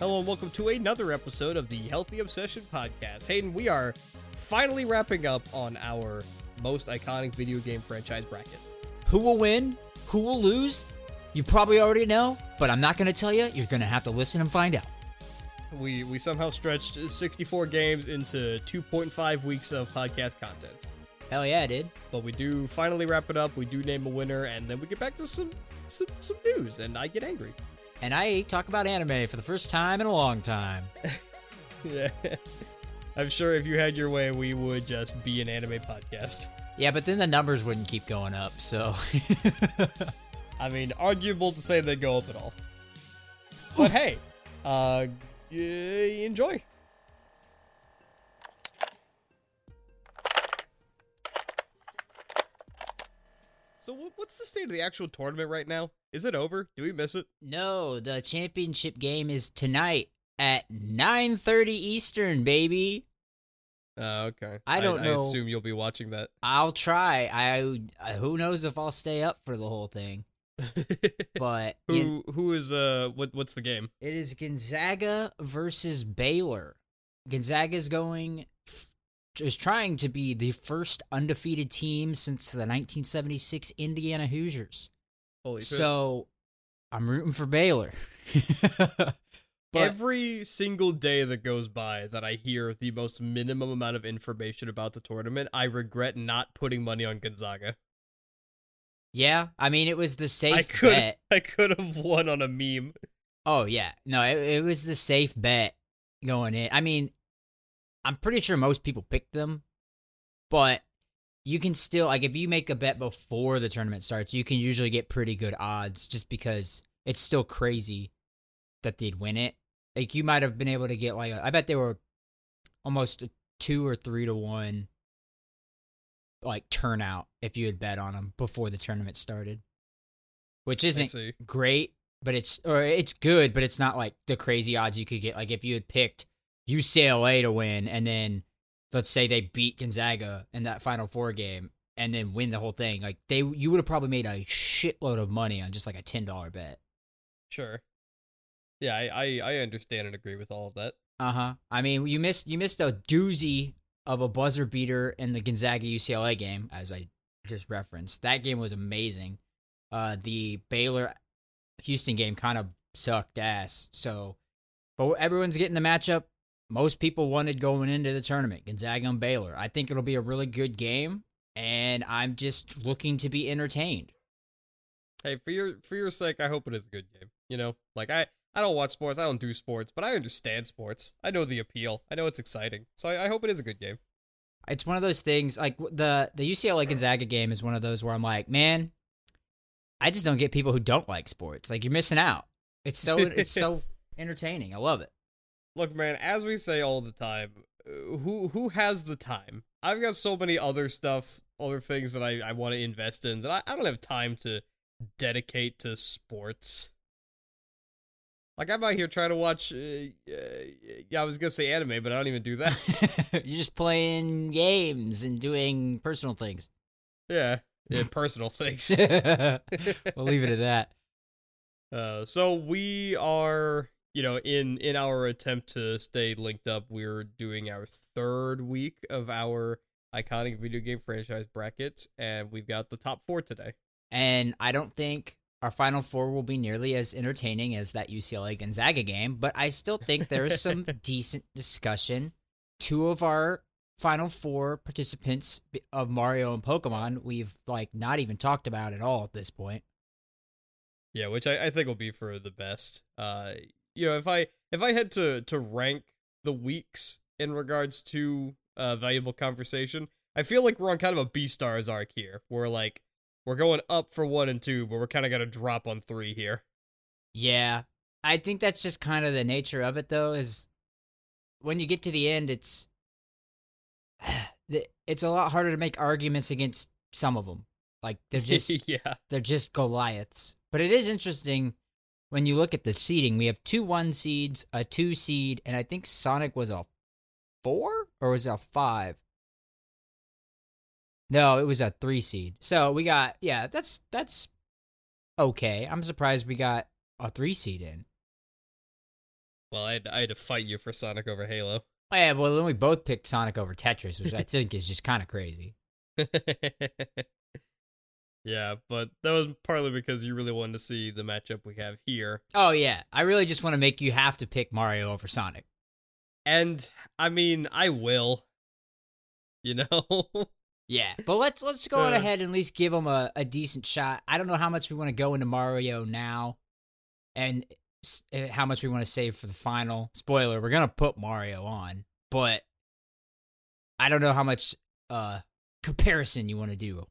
Hello and welcome to another episode of the Healthy Obsession Podcast. Hayden, we are finally wrapping up on our most iconic video game franchise bracket. Who will win? Who will lose? You probably already know, but I'm not going to tell you. You're going to have to listen and find out. We we somehow stretched 64 games into 2.5 weeks of podcast content. Hell yeah, I did. But we do finally wrap it up. We do name a winner, and then we get back to some some, some news, and I get angry. And I talk about anime for the first time in a long time. yeah. I'm sure if you had your way, we would just be an anime podcast. Yeah, but then the numbers wouldn't keep going up, so. I mean, arguable to say they go up at all. But hey, uh, enjoy. So, what's the state of the actual tournament right now? Is it over? Do we miss it? No, the championship game is tonight at 9:30 Eastern, baby. Uh, okay. I don't I, know. I assume you'll be watching that. I'll try. I, I who knows if I'll stay up for the whole thing. but who you, who is uh what what's the game? It is Gonzaga versus Baylor. Gonzaga is going is trying to be the first undefeated team since the 1976 Indiana Hoosiers. Holy so I'm rooting for Baylor. But every single day that goes by that I hear the most minimum amount of information about the tournament, I regret not putting money on Gonzaga. Yeah, I mean it was the safe I could bet. I could have won on a meme. Oh yeah, no, it, it was the safe bet going in. I mean, I'm pretty sure most people picked them, but you can still like if you make a bet before the tournament starts, you can usually get pretty good odds just because it's still crazy that they'd win it. Like you might have been able to get like a, I bet they were almost two or three to one like turnout if you had bet on them before the tournament started, which isn't great, but it's or it's good, but it's not like the crazy odds you could get. Like if you had picked UCLA to win, and then let's say they beat Gonzaga in that Final Four game, and then win the whole thing, like they you would have probably made a shitload of money on just like a ten dollar bet. Sure. Yeah, I, I, I understand and agree with all of that. Uh huh. I mean, you missed you missed a doozy of a buzzer beater in the Gonzaga UCLA game, as I just referenced. That game was amazing. Uh, the Baylor Houston game kind of sucked ass. So, but everyone's getting the matchup. Most people wanted going into the tournament, Gonzaga and Baylor. I think it'll be a really good game, and I'm just looking to be entertained. Hey, for your for your sake, I hope it is a good game. You know, like I I don't watch sports. I don't do sports, but I understand sports. I know the appeal. I know it's exciting. So I, I hope it is a good game. It's one of those things like the the UCLA Gonzaga game is one of those where I'm like, man, I just don't get people who don't like sports. Like you're missing out. It's so it's so entertaining. I love it. Look, man, as we say all the time, uh, who who has the time? I've got so many other stuff, other things that I, I want to invest in that I, I don't have time to dedicate to sports. Like I'm out here trying to watch. Uh, uh, yeah, I was gonna say anime, but I don't even do that. You're just playing games and doing personal things. Yeah, yeah personal things. we'll leave it at that. Uh, so we are, you know, in in our attempt to stay linked up, we're doing our third week of our iconic video game franchise brackets, and we've got the top four today. And I don't think our final four will be nearly as entertaining as that UCLA Gonzaga game, but I still think there is some decent discussion. Two of our final four participants of Mario and Pokemon, we've like not even talked about at all at this point. Yeah, which I, I think will be for the best. Uh, you know, if I if I had to to rank the weeks in regards to uh, valuable conversation, I feel like we're on kind of a B stars arc here, where like we're going up for one and two, but we're kind of to drop on three here. Yeah. I think that's just kind of the nature of it, though, is when you get to the end, it's. It's a lot harder to make arguments against some of them. Like they're just yeah. they're just Goliaths. But it is interesting when you look at the seeding. We have two one seeds, a two seed, and I think Sonic was a four or was it a five? No, it was a three seed. So we got yeah, that's that's okay. I'm surprised we got a three seed in. Well, I had, I had to fight you for Sonic over Halo. Oh, yeah, well, then we both picked Sonic over Tetris, which I think is just kind of crazy. yeah, but that was partly because you really wanted to see the matchup we have here. Oh yeah, I really just want to make you have to pick Mario over Sonic. And I mean, I will. You know. yeah, but let's let's go uh, ahead and at least give them a, a decent shot. I don't know how much we want to go into Mario now, and uh, how much we want to save for the final. Spoiler: We're gonna put Mario on, but I don't know how much uh comparison you want to do.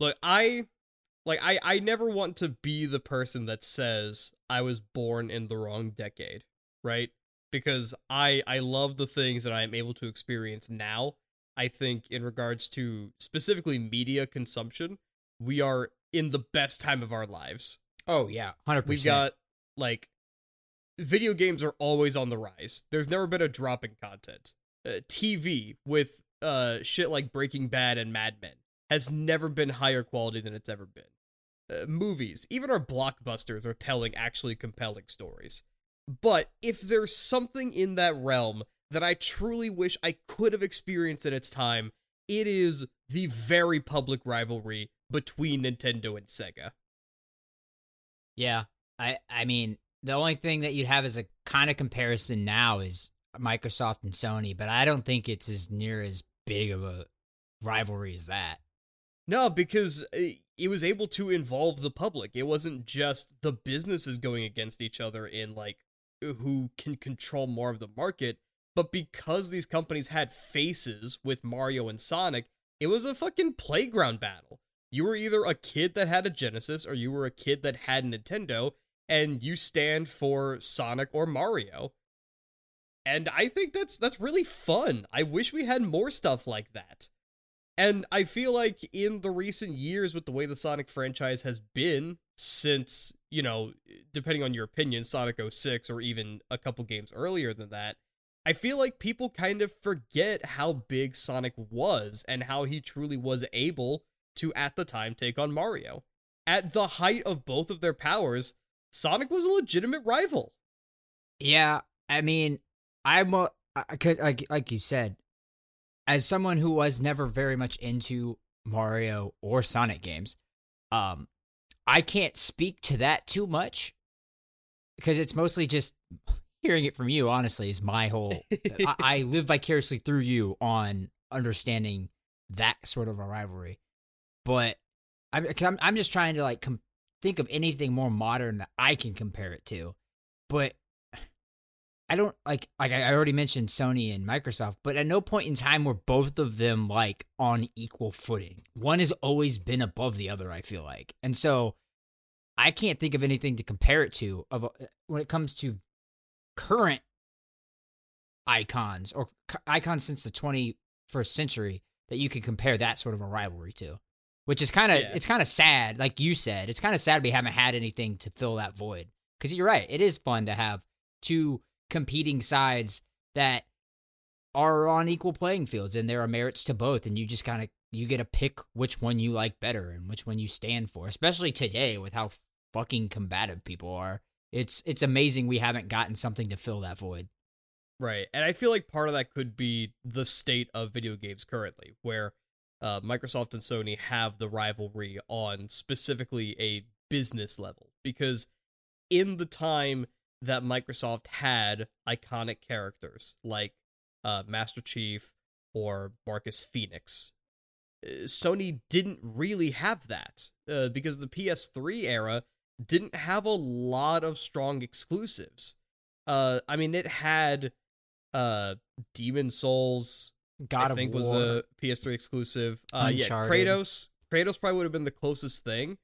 Look, I like I I never want to be the person that says I was born in the wrong decade, right? Because I I love the things that I am able to experience now I think in regards to specifically media consumption, we are in the best time of our lives. Oh yeah, 100%. We've got like video games are always on the rise. There's never been a drop in content. Uh, TV with uh shit like Breaking Bad and Mad Men has never been higher quality than it's ever been. Uh, movies, even our blockbusters are telling actually compelling stories. But if there's something in that realm that I truly wish I could have experienced at its time. It is the very public rivalry between Nintendo and Sega. Yeah. I I mean, the only thing that you'd have as a kind of comparison now is Microsoft and Sony, but I don't think it's as near as big of a rivalry as that. No, because uh, it was able to involve the public. It wasn't just the businesses going against each other in like uh, who can control more of the market. But because these companies had faces with Mario and Sonic, it was a fucking playground battle. You were either a kid that had a Genesis or you were a kid that had Nintendo, and you stand for Sonic or Mario. And I think that's that's really fun. I wish we had more stuff like that. And I feel like in the recent years with the way the Sonic franchise has been since, you know, depending on your opinion, Sonic 06 or even a couple games earlier than that, I feel like people kind of forget how big Sonic was and how he truly was able to, at the time, take on Mario. At the height of both of their powers, Sonic was a legitimate rival. Yeah, I mean, I'm cause like like you said, as someone who was never very much into Mario or Sonic games, um, I can't speak to that too much because it's mostly just hearing it from you, honestly, is my whole. I, I, live vicariously through you on understanding that sort of a rivalry. But I'm, I'm, I'm just trying to like com- think of anything more modern that I can compare it to. But I don't like like I already mentioned Sony and Microsoft, but at no point in time were both of them like on equal footing. One has always been above the other, I feel like. And so I can't think of anything to compare it to of uh, when it comes to current icons or icons since the 21st century that you can compare that sort of a rivalry to which is kind of yeah. it's kind of sad like you said it's kind of sad we haven't had anything to fill that void because you're right it is fun to have two competing sides that are on equal playing fields and there are merits to both and you just kind of you get to pick which one you like better and which one you stand for especially today with how fucking combative people are it's it's amazing we haven't gotten something to fill that void. Right. And I feel like part of that could be the state of video games currently, where uh, Microsoft and Sony have the rivalry on specifically a business level. Because in the time that Microsoft had iconic characters like uh, Master Chief or Marcus Phoenix, uh, Sony didn't really have that uh, because the PS3 era didn't have a lot of strong exclusives. Uh, I mean, it had uh Demon's Souls. God I think War. was a PS3 exclusive. Uh, yeah, Kratos. Kratos probably would have been the closest thing.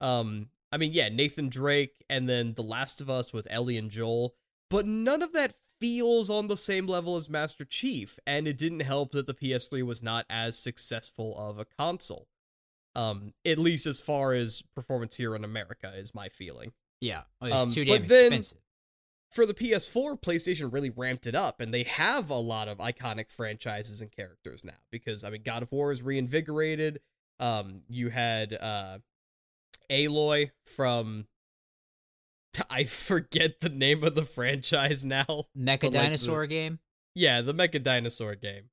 Um, I mean, yeah, Nathan Drake, and then The Last of Us with Ellie and Joel. But none of that feels on the same level as Master Chief, and it didn't help that the PS3 was not as successful of a console. Um, at least as far as performance here in America is my feeling. Yeah, oh, it's um, too damn expensive. For the PS4, PlayStation really ramped it up, and they have a lot of iconic franchises and characters now. Because I mean, God of War is reinvigorated. Um, you had uh, Aloy from I forget the name of the franchise now. Mecha like, Dinosaur the- game, Yeah, the Mecha Dinosaur game.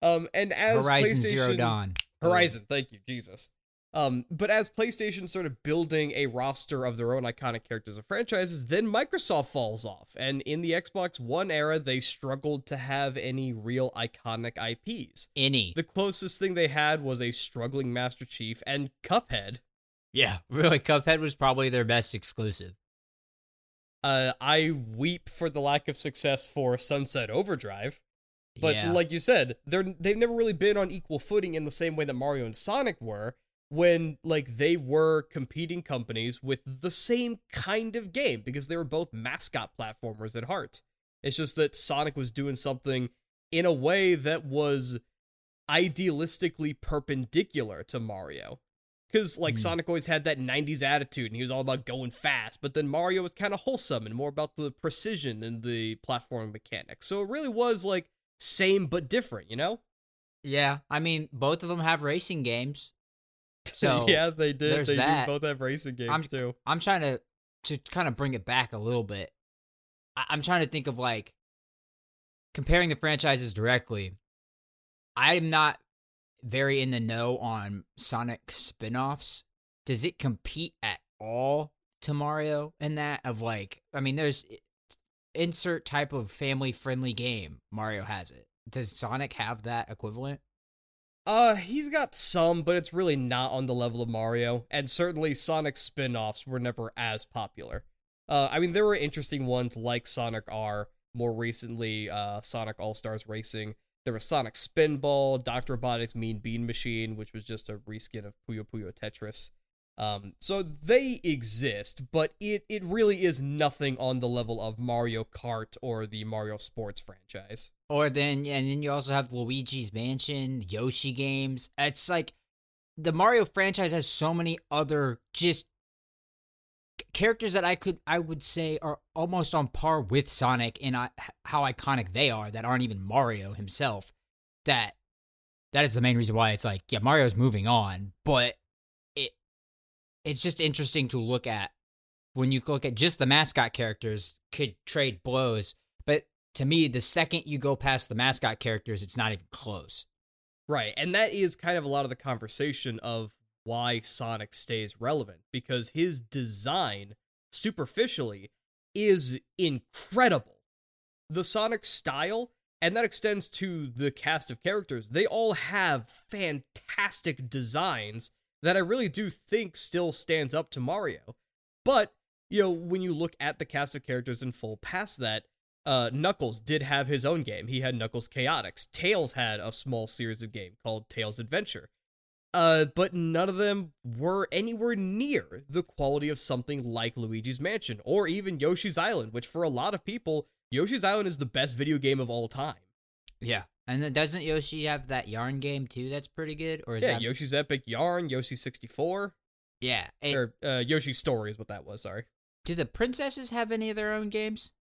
Um, and as Horizon Zero Dawn. Horizon, thank you, Jesus. Um, but as PlayStation started building a roster of their own iconic characters and franchises, then Microsoft falls off. And in the Xbox One era, they struggled to have any real iconic IPs. Any. The closest thing they had was a struggling Master Chief and Cuphead. Yeah, really. Cuphead was probably their best exclusive. Uh, I weep for the lack of success for Sunset Overdrive. But yeah. like you said, they're they've never really been on equal footing in the same way that Mario and Sonic were when like they were competing companies with the same kind of game because they were both mascot platformers at heart. It's just that Sonic was doing something in a way that was idealistically perpendicular to Mario. Cuz like Hmm. Sonic always had that 90s attitude and he was all about going fast, but then Mario was kind of wholesome and more about the precision and the platform mechanics. So it really was like same but different, you know? yeah, I mean, both of them have racing games. So yeah, they did. They that. do both have racing games I'm- too. I'm trying to to kind of bring it back a little bit. I, I'm trying to think of like comparing the franchises directly. I'm not very in the know on Sonic spin-offs. Does it compete at all to Mario in that of like I mean there's insert type of family friendly game Mario has it. Does Sonic have that equivalent? Uh, he's got some, but it's really not on the level of Mario, and certainly Sonic spin-offs were never as popular. Uh, I mean, there were interesting ones like Sonic R, more recently, uh, Sonic All-Stars Racing. There was Sonic Spinball, Dr. Robotnik's Mean Bean Machine, which was just a reskin of Puyo Puyo Tetris. Um, so they exist, but it, it really is nothing on the level of Mario Kart or the Mario Sports franchise. Or then, and then you also have Luigi's Mansion, Yoshi games. It's like the Mario franchise has so many other just characters that I could, I would say, are almost on par with Sonic in uh, how iconic they are. That aren't even Mario himself. That that is the main reason why it's like, yeah, Mario's moving on, but it it's just interesting to look at when you look at just the mascot characters could trade blows but to me the second you go past the mascot characters it's not even close Right. And that is kind of a lot of the conversation of why Sonic stays relevant because his design, superficially, is incredible. The Sonic style, and that extends to the cast of characters, they all have fantastic designs that I really do think still stands up to Mario. But, you know, when you look at the cast of characters in full past that, uh, Knuckles did have his own game. He had Knuckles Chaotix. Tails had a small series of game called Tails Adventure. Uh, but none of them were anywhere near the quality of something like Luigi's Mansion or even Yoshi's Island, which for a lot of people, Yoshi's Island is the best video game of all time. yeah and then doesn't yoshi have that yarn game too that's pretty good or is yeah, that Yoshi's Epic Yarn, Yoshi 64, yeah it- or uh, Yoshi's Story is what that was, sorry. do the princesses have any of their own games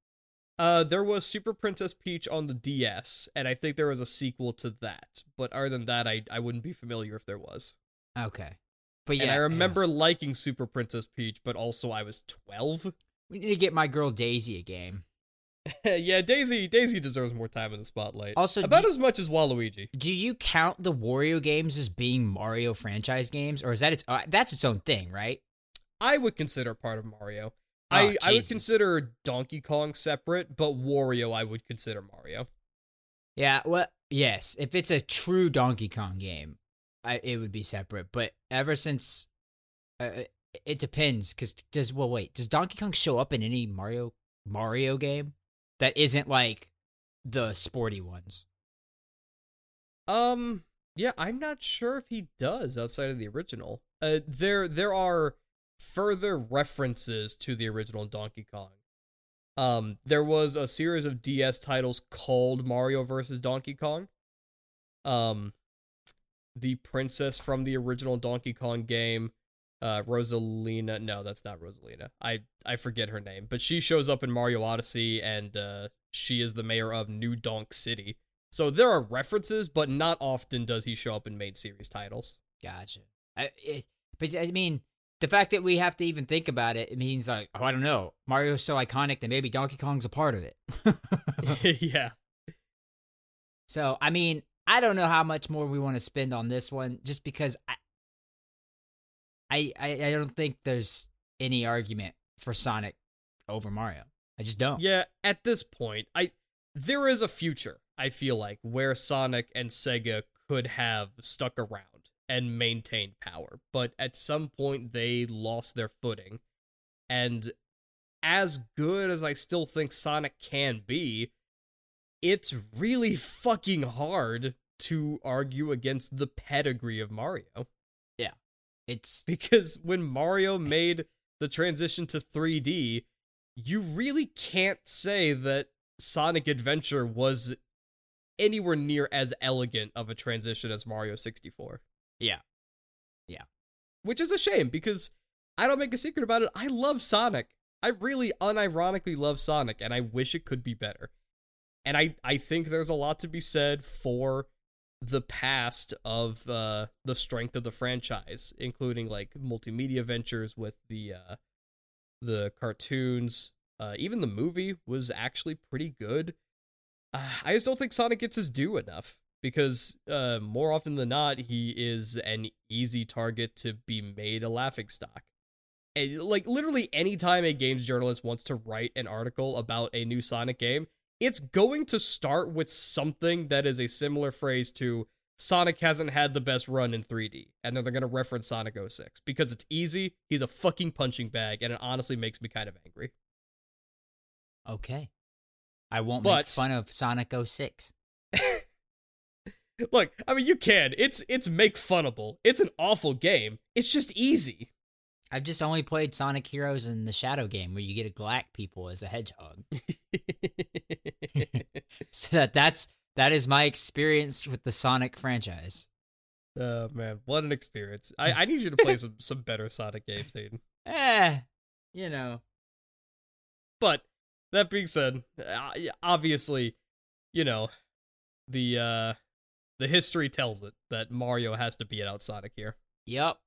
Uh, there was Super Princess Peach on the DS, and I think there was a sequel to that. But other than that, I, I wouldn't be familiar if there was. okay but yeah and I yeah. remember liking Super Princess Peach, but also I was 12. we need to get my girl daisy a game yeah, Daisy Daisy deserves more time in the spotlight. Also, about do- as much as Waluigi. do you count the wario games as being mario franchise games or is that its uh, that's its own thing right I would consider part of Mario. Oh, I, I would consider Donkey Kong separate, but Wario I would consider Mario. Yeah, well, yes. If it's a true Donkey Kong game, I, it would be separate. But ever since, uh, it depends. Because does well, wait, does Donkey Kong show up in any Mario Mario game that isn't like the sporty ones? Um, yeah, I'm not sure if he does outside of the original. Uh, there there are further references to the original Donkey Kong. Um, there was a series of DS titles called Mario vs. Donkey Kong. Um, the princess from the original Donkey Kong game, uh, Rosalina. No, that's not Rosalina. I I forget her name, but she shows up in Mario Odyssey, and uh, she is the mayor of New Donk City. So there are references, but not often does he show up in main series titles. Gotcha. I, it, but I mean, the fact that we have to even think about it, it means like, oh, I don't know, Mario's so iconic that maybe Donkey Kong's a part of it. yeah. So, I mean, I don't know how much more we want to spend on this one, just because I, I, I, I don't think there's any argument for Sonic over Mario. I just don't. Yeah, at this point, I there is a future, I feel like, where Sonic and Sega could have stuck around and maintained power. But at some point they lost their footing. And as good as I still think Sonic can be, it's really fucking hard to argue against the pedigree of Mario. Yeah. It's because when Mario made the transition to 3D, you really can't say that Sonic Adventure was anywhere near as elegant of a transition as Mario 64. Yeah. Yeah. Which is a shame because I don't make a secret about it. I love Sonic. I really unironically love Sonic and I wish it could be better. And I I think there's a lot to be said for the past of uh the strength of the franchise, including like multimedia ventures with the uh the cartoons, uh even the movie was actually pretty good. Uh, I just don't think Sonic gets his due enough because uh, more often than not, he is an easy target to be made a laughing stock. And, like literally, anytime a games journalist wants to write an article about a new Sonic game, it's going to start with something that is a similar phrase to Sonic hasn't had the best run in 3D, and then they're gonna reference Sonic 06 because it's easy. He's a fucking punching bag, and it honestly makes me kind of angry. Okay. I won't But- make fun of Sonic 06. Look, I mean, you can. It's it's make funnable. It's an awful game. It's just easy. I've just only played Sonic Heroes in the Shadow game where you get to glack people as a hedgehog. so that that's that is my experience with the Sonic franchise. oh man, what an experience! I, I need you to play some some better Sonic games, Hayden. Eh, you know. But that being said, uh, obviously, you know, the uh the history tells it that Mario has to beat out Sonic here. Yep.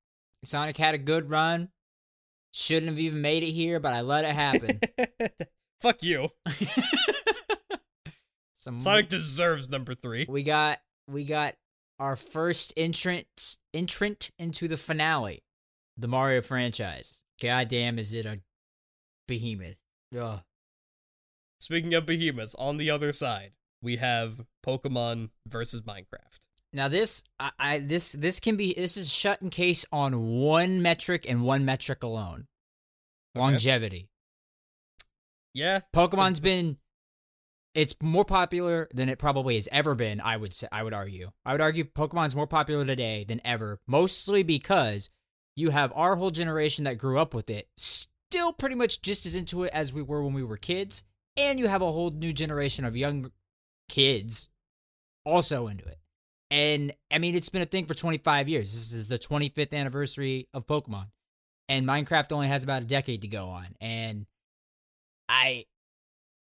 Sonic had a good run. Shouldn't have even made it here, but I let it happen. Fuck you. Some Sonic deserves number three. we got we got our first entrant entrant into the finale, the Mario franchise. Goddamn, is it a behemoth? Ugh. Speaking of behemoths, on the other side, we have Pokemon versus Minecraft. Now this I, I this this can be this is shut in case on one metric and one metric alone. Okay. Longevity. Yeah, Pokemon's been it's more popular than it probably has ever been, I would say I would argue. I would argue Pokemon's more popular today than ever, mostly because you have our whole generation that grew up with it still pretty much just as into it as we were when we were kids, and you have a whole new generation of young kids also into it. And I mean, it's been a thing for 25 years. This is the 25th anniversary of Pokemon. And Minecraft only has about a decade to go on. And I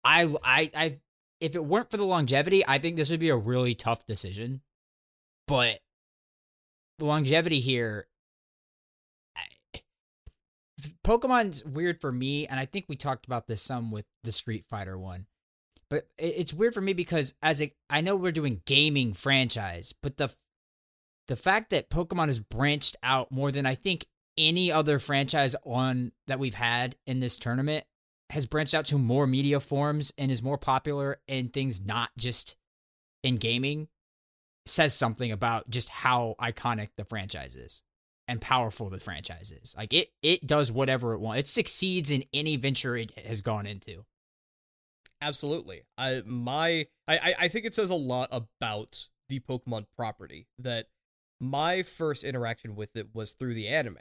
I I I if it weren't for the longevity, I think this would be a really tough decision. But the longevity here I, Pokemon's weird for me, and I think we talked about this some with the Street Fighter one. But it's weird for me because as a I know we're doing gaming franchise, but the the fact that Pokemon has branched out more than I think any other franchise on that we've had in this tournament has branched out to more media forms and is more popular in things not just in gaming says something about just how iconic the franchise is and powerful the franchise is. Like it it does whatever it wants. It succeeds in any venture it has gone into. Absolutely. I my I I- think it says a lot about the Pokemon property that my first interaction with it was through the anime.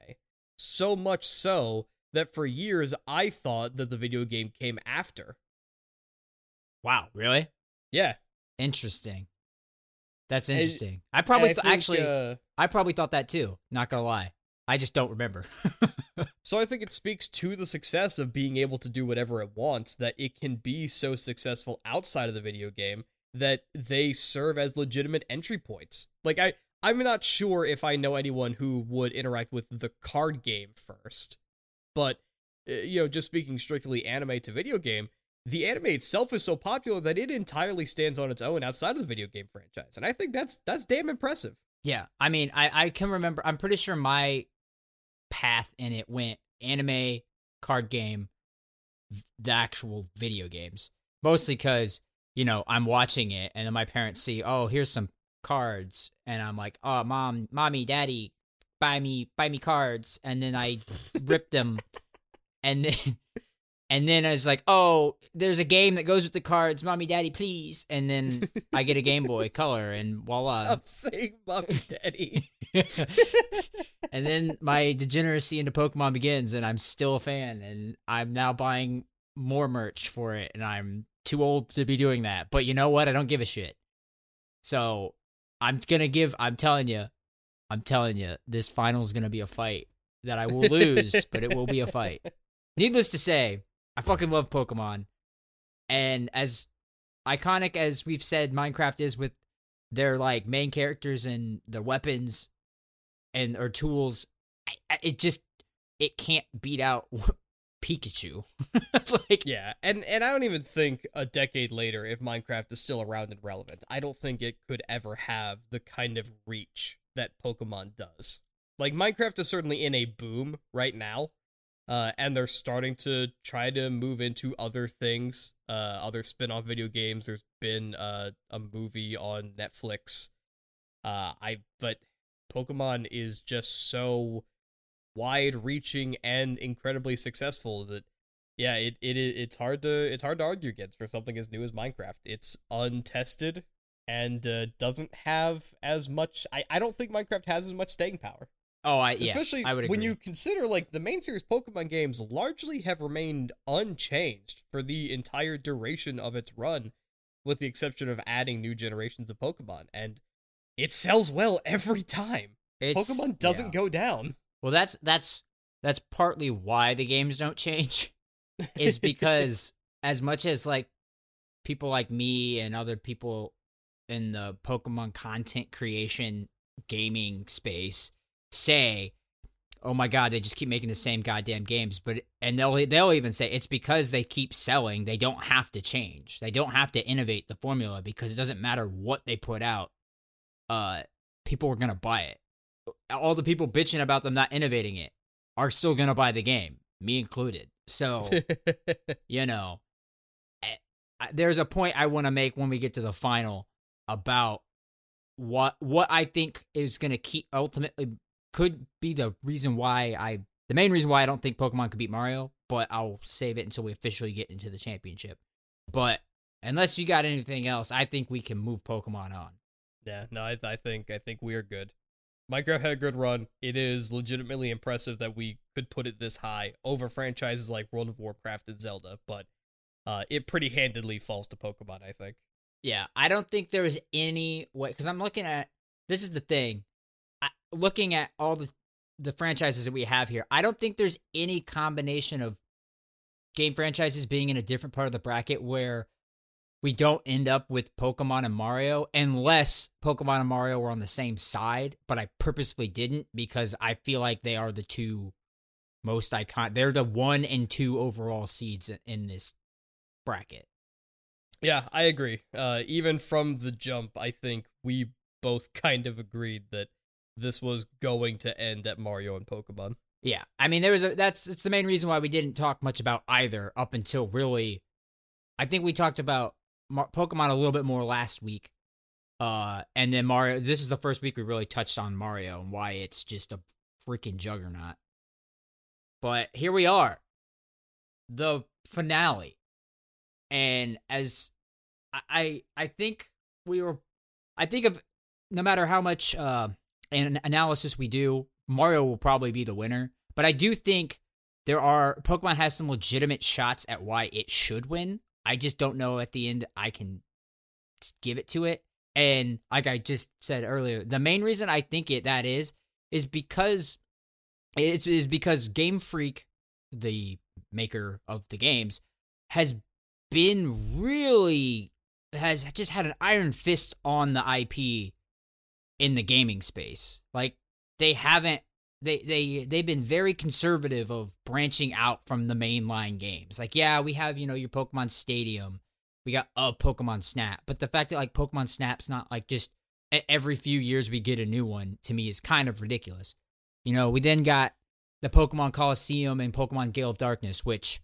So much so that for years I thought that the video game came after. Wow, really? Yeah, Interesting. That's And- interesting. I probably And I think, actually uh, I probably thought that too. Not gonna lie, I just don't remember. So I think it speaks to the success of being able to do whatever it wants that it can be so successful outside of the video game that they serve as legitimate entry points. Like I I'm not sure if I know anyone who would interact with the card game first, but uh, you know, just speaking strictly anime to video game, the anime itself is so popular that it entirely stands on its own outside of the video game franchise, and I think that's that's damn impressive. Yeah, I mean, I I can remember. I'm pretty sure my path in it went anime, card game, the actual video games. Mostly because you know I'm watching it, and then my parents see, oh, here's some cards, and I'm like, oh, mom, mommy, daddy, buy me, buy me cards, and then I rip them, and then. And then I was like, "Oh, there's a game that goes with the cards, mommy, daddy, please." And then I get a Game Boy Color, and voila! Stop saying mommy, daddy. and then my degeneracy into Pokemon begins, and I'm still a fan, and I'm now buying more merch for it, and I'm too old to be doing that. But you know what? I don't give a shit. So I'm gonna give. I'm telling you, I'm telling you, this final is gonna be a fight that I will lose, but it will be a fight. Needless to say, I fucking love Pokemon, and as iconic as we've said Minecraft is with their like main characters and their weapons and or tools, it just it can't beat out Pikachu. like Yeah, and and I don't even think a decade later, if Minecraft is still around and relevant, I don't think it could ever have the kind of reach that Pokemon does. Like Minecraft is certainly in a boom right now, uh, and they're starting to try to move into other things, uh, other spin-off video games. There's been uh, a movie on Netflix. Uh, I but Pokemon is just so wide-reaching and incredibly successful that yeah, it, it it's hard to it's hard to argue against for something as new as Minecraft. It's untested and uh, doesn't have as much. I, I don't think Minecraft has as much staying power, oh, I yeah, especially I would when you consider like the main series Pokemon games largely have remained unchanged for the entire duration of its run, with the exception of adding new generations of Pokemon, and it sells well every time. It's- Pokemon doesn't yeah. go down. Well, that's that's that's partly why the games don't change. is because as much as like people like me and other people in the Pokemon content creation gaming space say, "Oh my god, they just keep making the same goddamn games." But and they'll they'll even say it's because they keep selling. They don't have to change. They don't have to innovate the formula because it doesn't matter what they put out. Uh, people are gonna buy it. All the people bitching about them not innovating it are still gonna buy the game, me included. So you know, eh, I- there's a point I want to make when we get to the final about what what I think is going to keep ultimately could be the reason why I the main reason why I don't think Pokemon could beat Mario, but I'll save it until we officially get into the championship. But unless you got anything else, I think we can move Pokemon on. Yeah, no, I, I think I think we are good. Minecraft had a good run. It is legitimately impressive that we could put it this high over franchises like World of Warcraft and Zelda, but uh, it pretty handedly falls to Pokemon. I think. Yeah, I don't think there's any way because I'm looking at this is the thing. Looking at all the the franchises that we have here, I don't think there's any combination of game franchises being in a different part of the bracket where we don't end up with Pokemon and Mario unless Pokemon and Mario were on the same side, but I purposefully didn't because I feel like they are the two most icon they're the one and two overall seeds in this bracket. Yeah, I agree. Uh, even from the jump, I think we both kind of agreed that this was going to end at Mario and Pokemon. Yeah, I mean, there was a that's it's the main reason why we didn't talk much about either up until really. I think we talked about Mar- Pokemon a little bit more last week, uh, and then Mario. This is the first week we really touched on Mario and why it's just a freaking juggernaut. But here we are, the finale, and as I I, I think we were, I think of no matter how much uh, an analysis we do, Mario will probably be the winner. But I do think there are Pokemon has some legitimate shots at why it should win. I just don't know at the end I can give it to it. And like I just said earlier, the main reason I think it that is is because it's is because Game Freak, the maker of the games, has been really has just had an iron fist on the IP in the gaming space. Like they haven't they they they've been very conservative of branching out from the mainline games. Like yeah, we have, you know, your Pokemon Stadium. We got a Pokemon Snap, but the fact that like Pokemon Snap's not like just every few years we get a new one to me is kind of ridiculous. You know, we then got the Pokemon Colosseum and Pokemon Gale of Darkness, which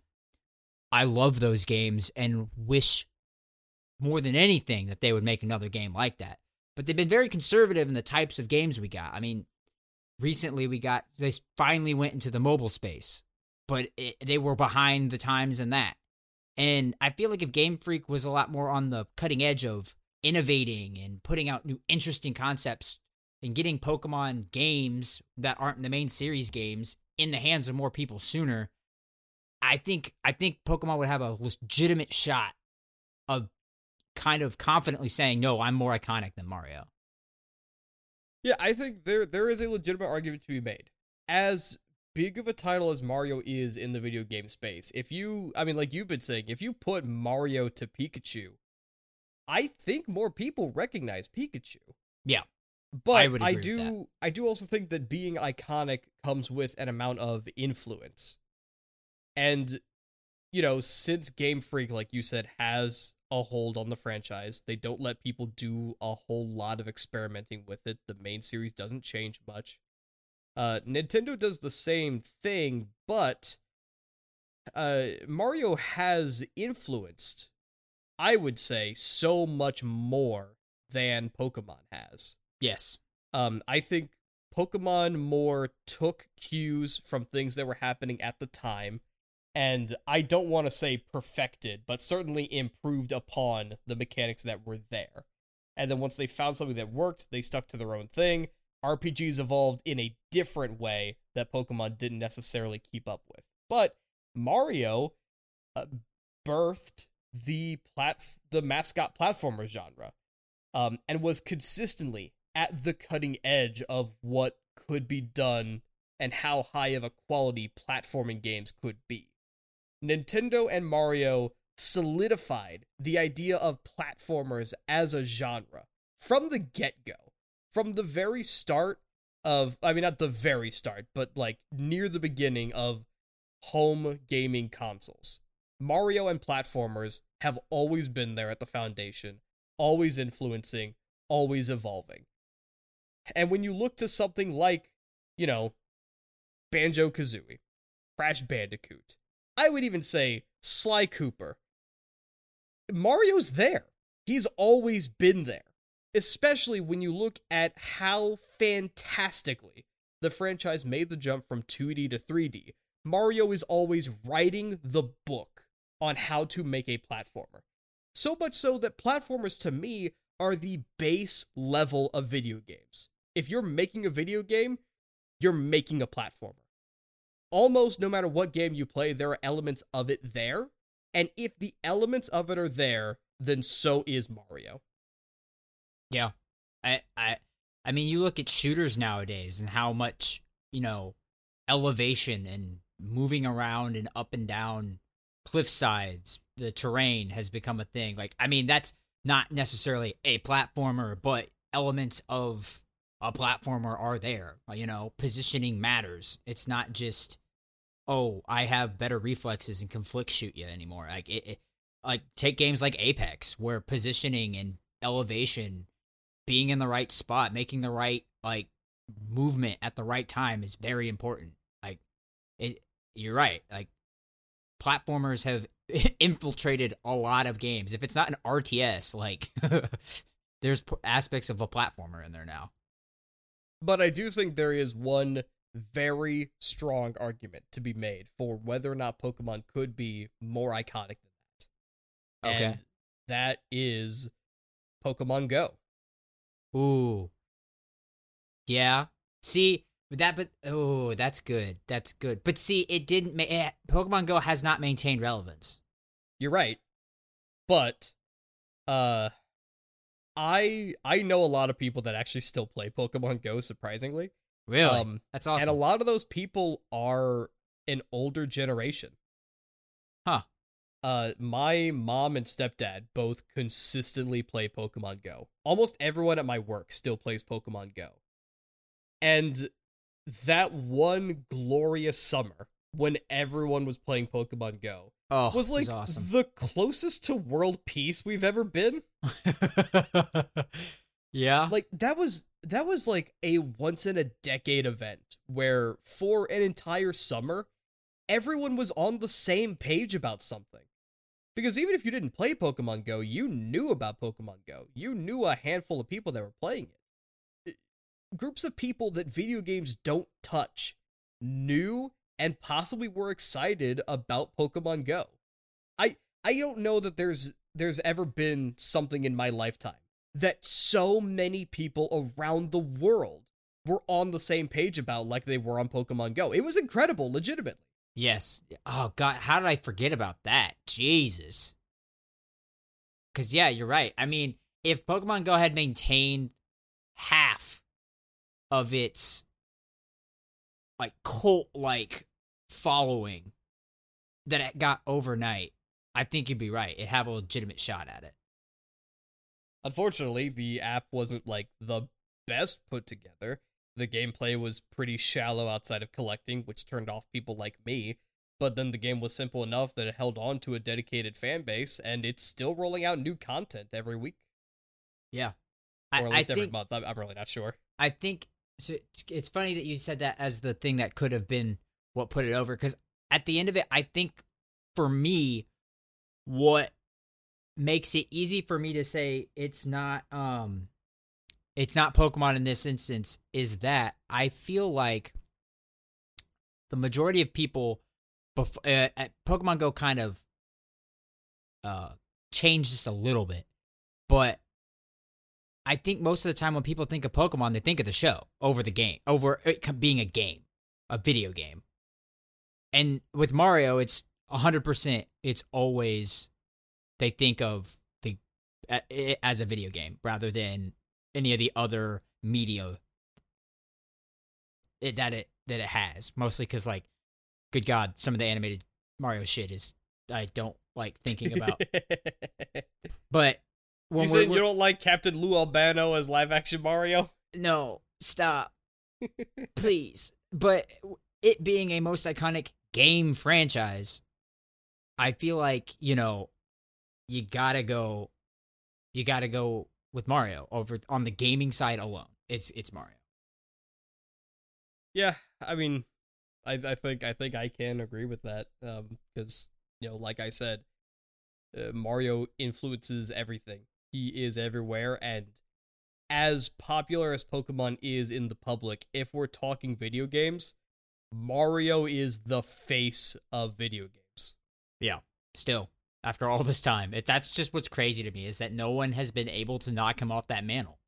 I love those games and wish more than anything that they would make another game like that. But they've been very conservative in the types of games we got. I mean, recently we got they finally went into the mobile space, but it, they were behind the times in that. And I feel like if Game Freak was a lot more on the cutting edge of innovating and putting out new interesting concepts and getting Pokemon games that aren't the main series games in the hands of more people sooner, I think I think Pokemon would have a legitimate shot of kind of confidently saying, "No, I'm more iconic than Mario." Yeah, I think there there is a legitimate argument to be made. As big of a title as Mario is in the video game space, if you, I mean, like you've been saying, if you put Mario to Pikachu, I think more people recognize Pikachu. Yeah. But I, I do I do also think that being iconic comes with an amount of influence. And you know, since Game Freak like you said has a hold on the franchise, they don't let people do a whole lot of experimenting with it. The main series doesn't change much. Uh Nintendo does the same thing, but uh Mario has influenced I would say so much more than Pokemon has. Yes. Um, I think Pokemon more took cues from things that were happening at the time, and I don't want to say perfected, but certainly improved upon the mechanics that were there. And then once they found something that worked, they stuck to their own thing. RPGs evolved in a different way that Pokemon didn't necessarily keep up with. But Mario uh, birthed the plat the mascot platformer genre, um, and was consistently at the cutting edge of what could be done and how high of a quality platforming games could be. Nintendo and Mario solidified the idea of platformers as a genre from the get go. From the very start of, I mean, not the very start, but like near the beginning of home gaming consoles. Mario and platformers have always been there at the foundation, always influencing, always evolving. And when you look to something like, you know, Banjo Kazooie, Crash Bandicoot, I would even say Sly Cooper, Mario's there. He's always been there. Especially when you look at how fantastically the franchise made the jump from 2D to 3D. Mario is always writing the book on how to make a platformer. So much so that platformers to me are the base level of video games if you're making a video game, you're making a platformer. Almost no matter what game you play, there are elements of it there. And if the elements of it are there, then so is Mario. Yeah. I I I mean you look at shooters nowadays and how much, you know, elevation and moving around and up and down cliff sides, the terrain has become a thing. Like I mean that's not necessarily a platformer, but elements of a platformer are there. You know, positioning matters. It's not just oh, I have better reflexes and can flick shoot you anymore. Like it, it like take games like Apex where positioning and elevation, being in the right spot, making the right like movement at the right time is very important. Like it you're right. Like platformers have infiltrated a lot of games. If it's not an RTS, like there's aspects of a platformer in there now. But I do think there is one very strong argument to be made for whether or not Pokemon could be more iconic than that. Okay. And that is Pokemon Go. Ooh. Yeah. See, but that but oh, that's good. That's good. But see, it didn't ma- it, eh, Pokemon Go has not maintained relevance. You're right. But uh I I know a lot of people that actually still play Pokemon Go. Surprisingly, really, um, that's awesome. And a lot of those people are an older generation. Huh. Uh, my mom and stepdad both consistently play Pokemon Go. Almost everyone at my work still plays Pokemon Go. And that one glorious summer when everyone was playing Pokemon Go Oh, was like awesome. the closest to world peace we've ever been. yeah. Like that was that was like a once in a decade event where for an entire summer everyone was on the same page about something. Because even if you didn't play Pokemon Go, you knew about Pokemon Go. You knew a handful of people that were playing it. Groups of people that video games don't touch knew and possibly were excited about Pokemon Go. I I don't know that there's there's ever been something in my lifetime that so many people around the world were on the same page about like they were on Pokemon Go. It was incredible, legitimately. Yes. Oh god, how did I forget about that? Jesus. Cuz yeah, you're right. I mean, if Pokemon Go had maintained half of its like cult like following that it got overnight, I think you'd be right. It'd have a legitimate shot at it. Unfortunately, the app wasn't like the best put together. The gameplay was pretty shallow outside of collecting, which turned off people like me. But then the game was simple enough that it held on to a dedicated fan base, and it's still rolling out new content every week, Yeah. or at I least every think month. I'm, I'm really not sure. I think so it's funny that you said that as the thing that could have been what put it over because at the end of it, I think for me, what makes it easy for me to say it's not um it's not Pokemon in this instance is that I feel like the majority of people before uh, Pokemon Go kind of uh changed just a little bit, but I think most of the time when people think of Pokemon, they think of the show over the game, over it being a game, a video game. And with Mario, it's 100%, it's always, they think of the it as a video game rather than any of the other media that it that it has. Mostly because, like, good God, some of the animated Mario shit is I don't like thinking about. but when you said you don't like Captain Lou Albano as live action Mario? no, stop, please. But it being a most iconic game franchise, I feel like you know, you gotta go, you gotta go with Mario over on the gaming side alone. It's it's Mario. Yeah, I mean, I I think I think I can agree with that. Um, because you know, like I said, uh, Mario influences everything. He is everywhere, and as popular as Pokemon is in the public, if we're talking video games, Mario is the face of video games. Yeah. Still, after all this time, that's just what's crazy to me is that no one has been able to knock him off that mantle.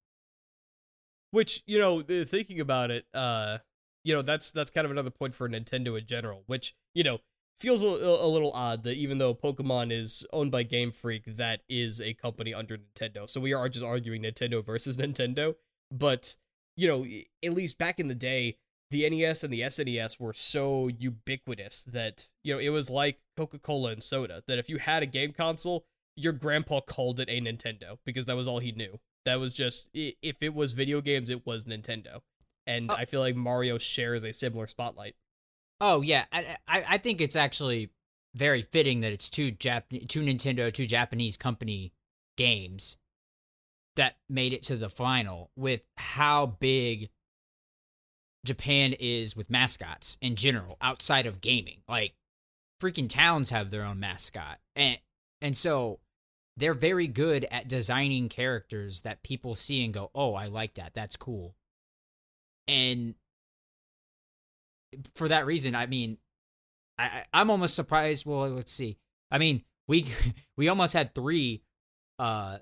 Which you know, thinking about it, uh, you know, that's that's kind of another point for Nintendo in general. Which you know feels a, a little odd that even though Pokemon is owned by Game Freak, that is a company under Nintendo. So we are just arguing Nintendo versus Nintendo. But you know, at least back in the day, the NES and the SNES were so ubiquitous that you know it was like Coca Cola and soda. That if you had a game console, your grandpa called it a Nintendo because that was all he knew. That was just if it was video games, it was Nintendo. And Oh. I feel like Mario shares a similar spotlight. Oh yeah, I, I I think it's actually very fitting that it's two Jap two Nintendo two Japanese company games that made it to the final with how big Japan is with mascots in general outside of gaming. Like freaking towns have their own mascot. And and so they're very good at designing characters that people see and go, "Oh, I like that. That's cool." And for that reason, I mean, I, I- I'm almost surprised. Well, let's see. I mean, we we almost had three uh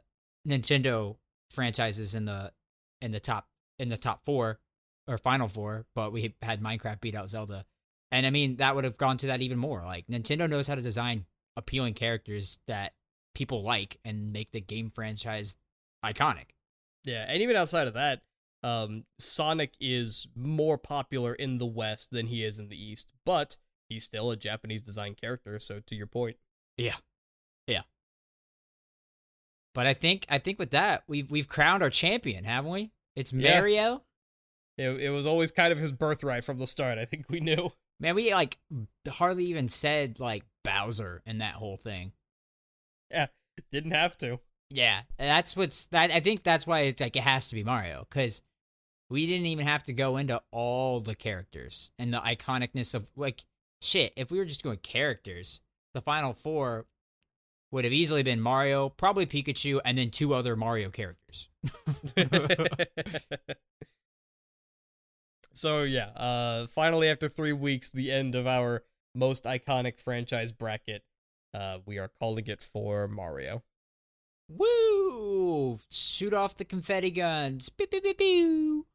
Nintendo franchises in the in the top in the top four or final four, but we had Minecraft beat out Zelda, and I mean that would have gone to that even more. Like Nintendo knows how to design appealing characters that people like and make the game franchise iconic. Yeah, and even outside of that, um, Sonic is more popular in the West than he is in the East, but he's still a Japanese design character. So to your point, Yeah. Yeah. But I think I think with that we've we've crowned our champion, haven't we? It's. Mario. It, it was always kind of his birthright from the start. I think we knew. Man, we like hardly even said like Bowser in that whole thing. Yeah, didn't have to. Yeah, that's what's that. I think that's why it's like it has to be Mario because we didn't even have to go into all the characters and the iconicness of like shit. If we were just going characters, the final four would have easily been Mario, probably Pikachu, and then two other Mario characters. so yeah, uh, finally after three weeks, the end of our most iconic franchise bracket. Uh, we are calling it for Mario. Woo! Shoot off the confetti guns. Pew, pew, pew, pew.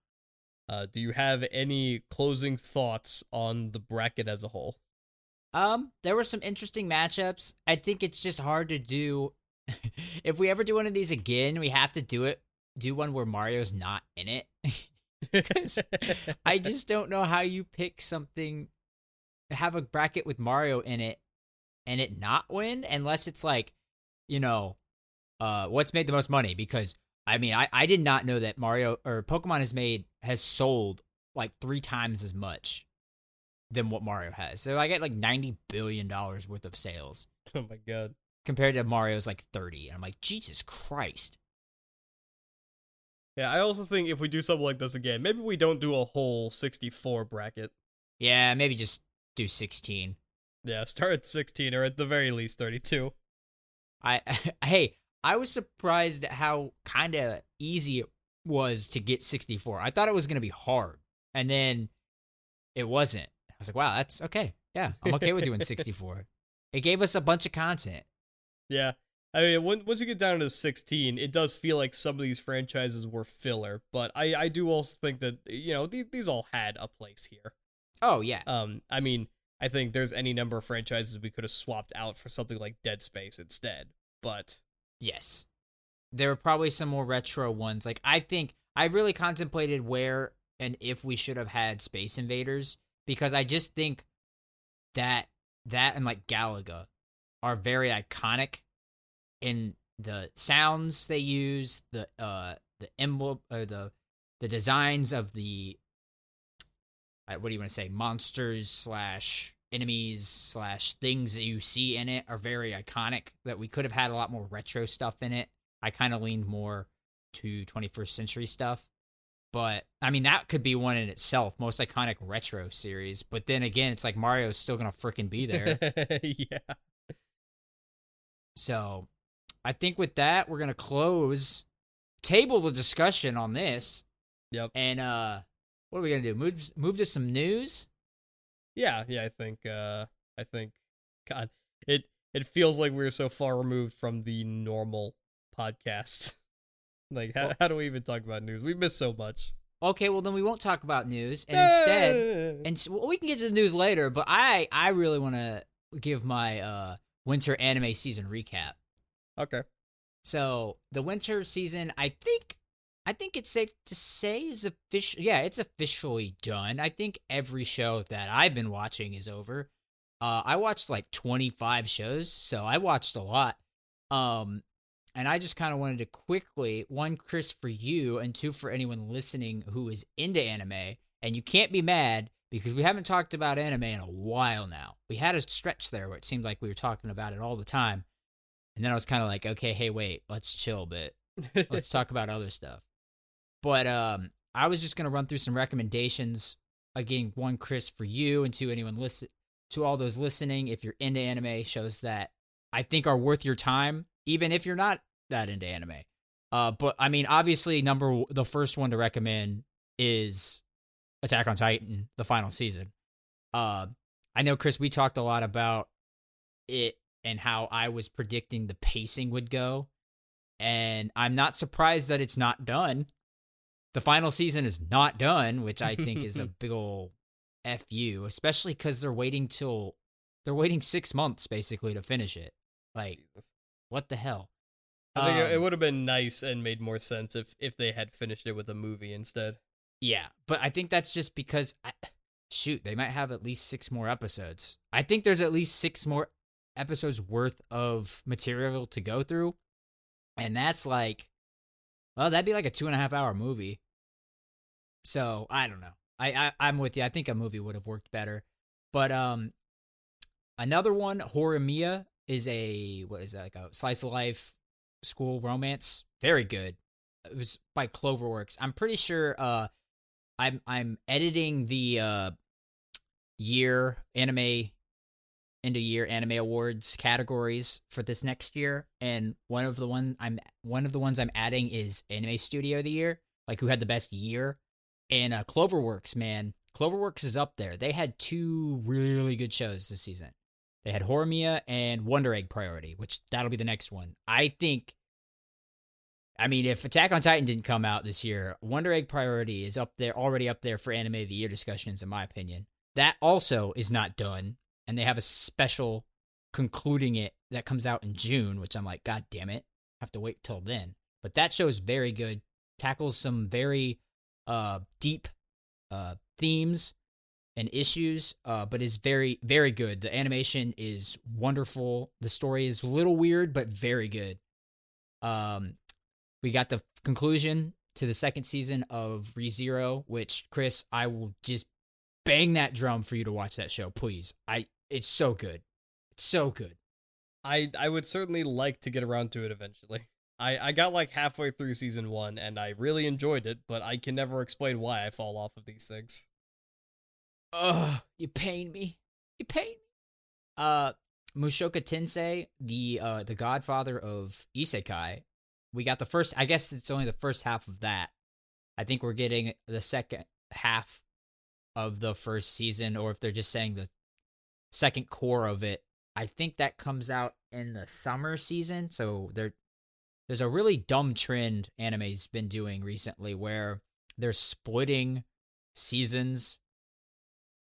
Uh, do you have any closing thoughts on the bracket as a whole? Um, there were some interesting matchups. I think it's just hard to do. if we ever do one of these again, we have to do it. Do one where Mario's not in it. I just don't know how you pick something, have a bracket with Mario in it, and it not win unless it's like, you know, uh, what's made the most money? Because I mean, I I did not know that Mario or Pokemon has made has sold like three times as much than what Mario has. So I get like ninety billion dollars worth of sales oh my god. compared to Mario's like thirty. And I'm like, Jesus Christ. Yeah, I also think if we do something like this again, maybe we don't do a whole 64 bracket. Yeah, maybe just do sixteen. Yeah, start at 16 or at the very least 32. I hey, I was surprised at how kind of easy it was to get 64. I thought it was going to be hard. And then it wasn't. I was like, wow, that's okay. Yeah, I'm okay with doing 64. It gave us a bunch of content. Yeah. I mean, once you get down to 16, it does feel like some of these franchises were filler, but I, I do also think that, you know, these, these all had a place here. Oh, yeah. Um, I mean, I think there's any number of franchises we could have swapped out for something like Dead Space instead, but Yes. There were probably some more retro ones. Like I think I really contemplated where and if we should have had Space Invaders because I just think that that and like Galaga are very iconic in the sounds they use, the uh the emblem or the the designs of the uh, what do you want to say monsters slash enemies slash things that you see in it are very iconic that we could have had a lot more retro stuff in it. I kind of leaned more to 21st century stuff. But i mean that could be one in itself most iconic retro series but then again it's like mario's still gonna freaking be there. Yeah. so i think with that we're gonna close table the discussion on this Yep. and uh what are we gonna do move move to some news Yeah, yeah, I think uh I think god, it it feels like we're so far removed from the normal podcast. Like how, how do we even talk about news? We miss so much. okay well then we won't talk about news and instead and well, we can get to the news later but i i really want to give my uh winter anime season recap okay. so the winter season i think i think it's safe to say is official yeah it's officially done. I think every show that i've been watching is over. Uh i watched like 25 shows so i watched a lot. Um and i just kind of wanted to quickly one chris for you and two for anyone listening who is into anime. And you can't be mad because we haven't talked about anime in a while now. We had a stretch there where it seemed like we were talking about it all the time and then i was kind of like okay hey wait let's chill a bit let's talk about other stuff. But um, I was just gonna run through some recommendations. Again, one Chris for you, and two anyone listen to all those listening. If you're into anime, shows that I think are worth your time, even if you're not that into anime. Uh, but I mean, obviously, number the first one to recommend is Attack on Titan, the final season. Uh, I know Chris, we talked a lot about it and how I was predicting the pacing would go and I'm not surprised that it's not done. The final season is not done, which I think is a big ol' fu, especially because they're waiting till they're waiting six months basically to finish it. Like, what the hell? I think it, it Um, would have been nice and made more sense if if they had finished it with a movie instead. Yeah, but I think that's just because I, shoot, they might have at least six more episodes. I think there's at least six more episodes worth of material to go through. and that's like, well, that'd be like a two and a half hour movie. So I don't know. I, I I'm with you. I think a movie would have worked better, but um, another one, Horimiya, is a what is that like a slice of life school romance? Very good. It was by Cloverworks. I'm pretty sure. Uh, I'm I'm editing the uh year anime into year anime awards categories for this next year and one of the one I'm one of the ones I'm adding is anime studio of the year like who had the best year. And uh Cloverworks man Cloverworks is up there. They had two really good shows this season. They had Horimiya and Wonder Egg Priority which that'll be the next one. I think I mean if Attack on Titan didn't come out this year Wonder Egg Priority is up there already up there for anime of the year discussions in my opinion. That also is not done and they have a special concluding it that comes out in June, which I'm like, God damn it, have to wait till then. But that show is very good, tackles some very uh deep uh themes and issues, uh, but is very very good. The animation is wonderful. The story is a little weird, but very good. Um, we got the conclusion to the second season of ReZero, which Chris, I will just bang that drum for you to watch that show, please. I it's so good. It's so good. I I would certainly like to get around to it eventually. I I got like halfway through season 1 and I really enjoyed it, but I can never explain why I fall off of these things. Ugh, you pain me. You pain me. Uh Mushoku Tensei, the uh the godfather of isekai. We got the first I guess it's only the first half of that. I think we're getting the second half of the first season or if they're just saying the second core of it. I think that comes out in the summer season. So there, there's a really dumb trend anime's been doing recently where they're splitting seasons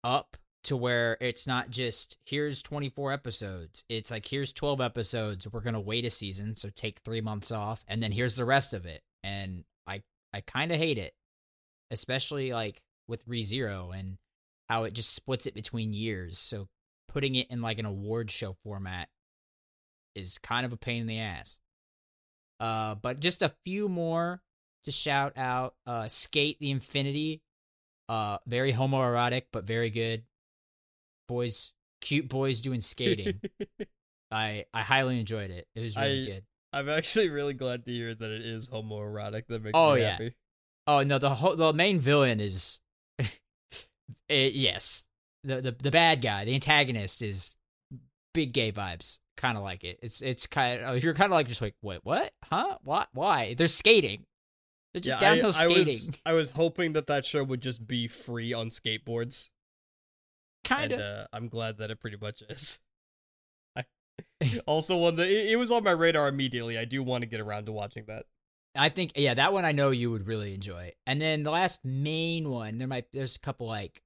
up to where it's not just here's 24 episodes. It's like here's 12 episodes. We're going to wait a season, so take 3 months off and then here's the rest of it. And I I kind of hate it. Especially like with ReZero and how it just splits it between years. So putting it in like an award show format is kind of a pain in the ass. Uh, but just a few more to shout out. Uh, Skate the Infinity. Uh, very homoerotic, but very good. Boys, cute boys doing skating. I I highly enjoyed it. It was really I, good. I'm actually really glad to hear that it is homoerotic. That makes Oh, me yeah. happy. Oh no, the whole the main villain is, it, yes, the, the the bad guy, the antagonist is big gay vibes, kind of like it. It's it's kind of you're kind of like just like wait what huh what why they're skating, they're just Yeah, I- downhill I, skating, was I was hoping that that show would just be free on skateboards, kind of. uh, I'm glad that it pretty much is. I, also, one that it, it was on my radar immediately. I do want to get around to watching that. I think yeah, that one I know you would really enjoy. And then the last main one, there might there's a couple like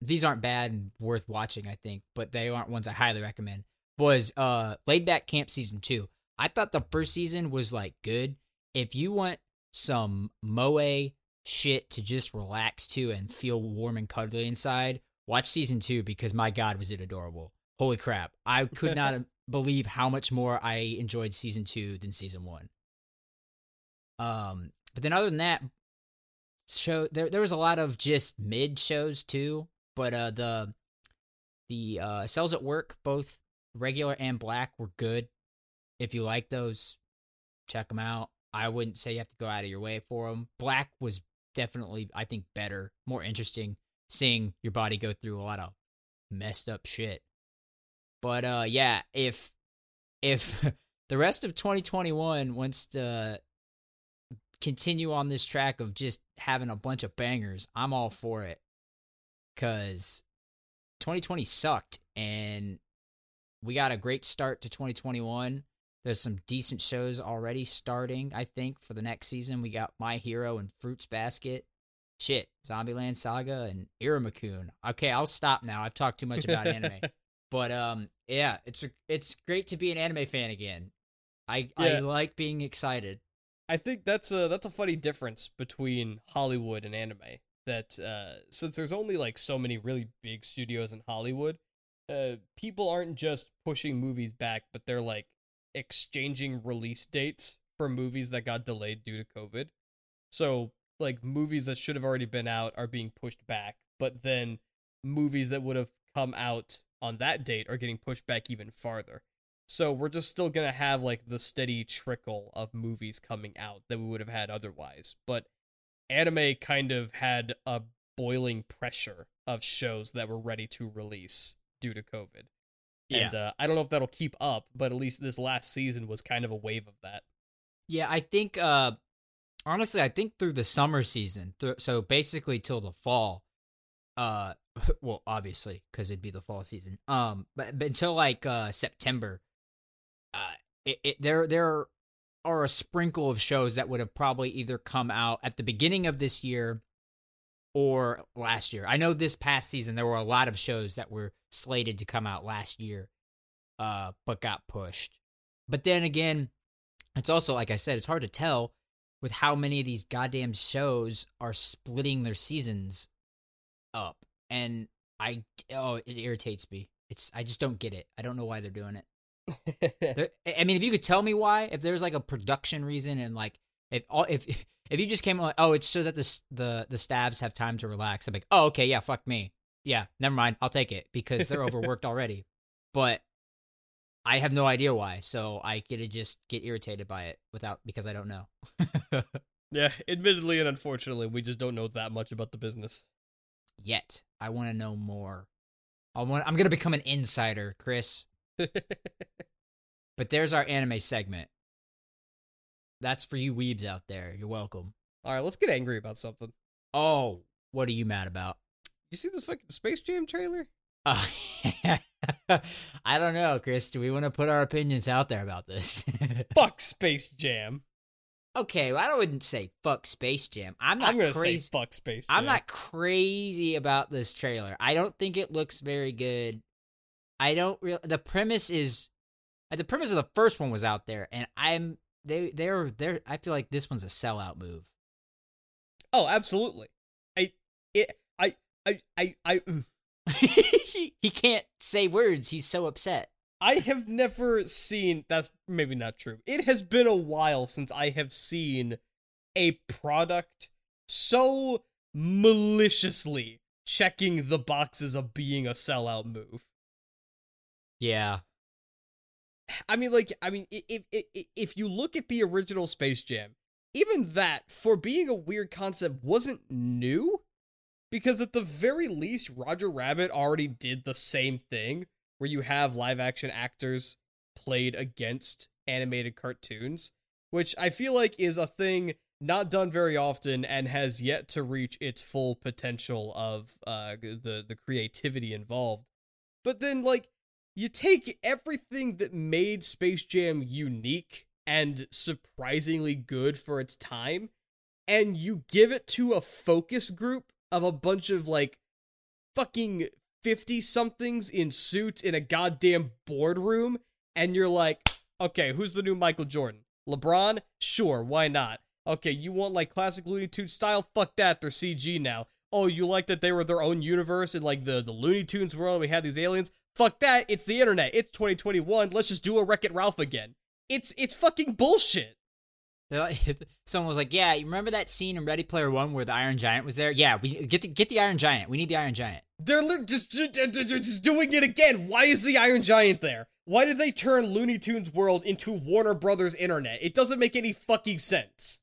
these aren't bad and worth watching, I think, but they aren't ones I highly recommend. Was uh Laid Back Camp season 2. I thought the first season was like good. If you want some moe shit to just relax to and feel warm and cuddly inside, watch season 2 because my god was it adorable. Holy crap. I could not believe how much more I enjoyed season 2 than season 1. Um, but then other than that, show there there was a lot of just mid shows too. But uh, the the uh, cells at work, both regular and black, were good. If you like those, check them out. I wouldn't say you have to go out of your way for them. Black was definitely, I think, better, more interesting. Seeing your body go through a lot of messed up shit. But uh, yeah, if if the rest of 2021 wants to continue on this track of just having a bunch of bangers, I'm all for it. Cause 2020 sucked and we got a great start to 2021. There's some decent shows already starting, I think, for the next season. We got My Hero and Fruits Basket. Shit, Zombieland Saga and Iruma-kun. Okay, I'll stop now. I've talked too much about anime. But um yeah, it's it's great to be an anime fan again. I I like being excited. I think that's a that's a funny difference between Hollywood and anime. That uh, since there's only like so many really big studios in Hollywood, uh, people aren't just pushing movies back, but they're like exchanging release dates for movies that got delayed due to COVID. So, like movies that should have already been out are being pushed back, but then movies that would have come out on that date are getting pushed back even farther. So, we're just still to have like the steady trickle of movies coming out that we would have had otherwise. But anime kind of had a boiling pressure of shows that were ready to release due to COVID. Yeah. And uh, I don't know if that'll keep up, but at least this last season was kind of a wave of that. Yeah, I think uh honestly, I think through the summer season, th- so basically till the fall. Uh well, obviously cuz it'd be the fall season. Um but, but until like uh September uh it, it there there are a sprinkle of shows that would have probably either come out at the beginning of this year or last year. I know this past season there were a lot of shows that were slated to come out last year uh but got pushed. But then again, it's also like I said, it's hard to tell with how many of these goddamn shows are splitting their seasons up. And I oh, it irritates me. It's I just don't get it. I don't know why they're doing it. There- I mean, if you could tell me why, if there's like a production reason, and like if all if if you just came like, oh, it's so that the the the staffs have time to relax. I'm like, oh, okay, yeah, fuck me, yeah, never mind, I'll take it because they're overworked already. But I have no idea why, so I get to just get irritated by it without because I don't know. yeah, admittedly and unfortunately, we just don't know that much about the business. Yet, I want to know more. I want. I'm gonna become an insider, Chris. But there's our anime segment. That's for you weebs out there. You're welcome. All right, let's get angry about something. Oh, what are you mad about? You see this fucking Space Jam trailer? Uh, I don't know, Chris. Do we want to put our opinions out there about this? Fuck Space Jam. okay, well, I wouldn't say fuck Space Jam. I'm not I'm gonna crazy. say fuck Space Jam. I'm not crazy about this trailer. I don't think it looks very good. I don't real. The premise is, the premise of the first one was out there, and I'm they they're they're. I feel like this one's a sellout move. Oh, absolutely. I it I I I I mm. he can't say words. He's so upset. I have never seen that's maybe not true. It has been a while since I have seen a product so maliciously checking the boxes of being a sellout move. Yeah. I mean, like, I mean, if if if you look at the original Space Jam, even that for being a weird concept wasn't new, because at the very least, Roger Rabbit already did the same thing, where you have live action actors played against animated cartoons, which I feel like is a thing not done very often and has yet to reach its full potential of uh the the creativity involved. But then like you take everything that made Space Jam unique and surprisingly good for its time, and you give it to a focus group of a bunch of like fucking 50 somethings in suits in a goddamn boardroom, and you're like, okay, who's the new Michael Jordan? LeBron? Sure, why not? Okay, you want like classic Looney Tunes style? Fuck that, they're CG now. Oh, you like that they were their own universe in like the, the Looney Tunes world? We had these aliens. Fuck that, it's the internet. It's 2021. Let's just do a Wreck It Ralph again. It's it's fucking bullshit. Someone was like, "Yeah, you remember that scene in Ready Player One where the Iron Giant was there? Yeah, we get the get the Iron Giant. We need the Iron Giant." They're li- just, just just just doing it again. Why is the Iron Giant there? Why did they turn Looney Tunes World into Warner Brothers Internet? It doesn't make any fucking sense.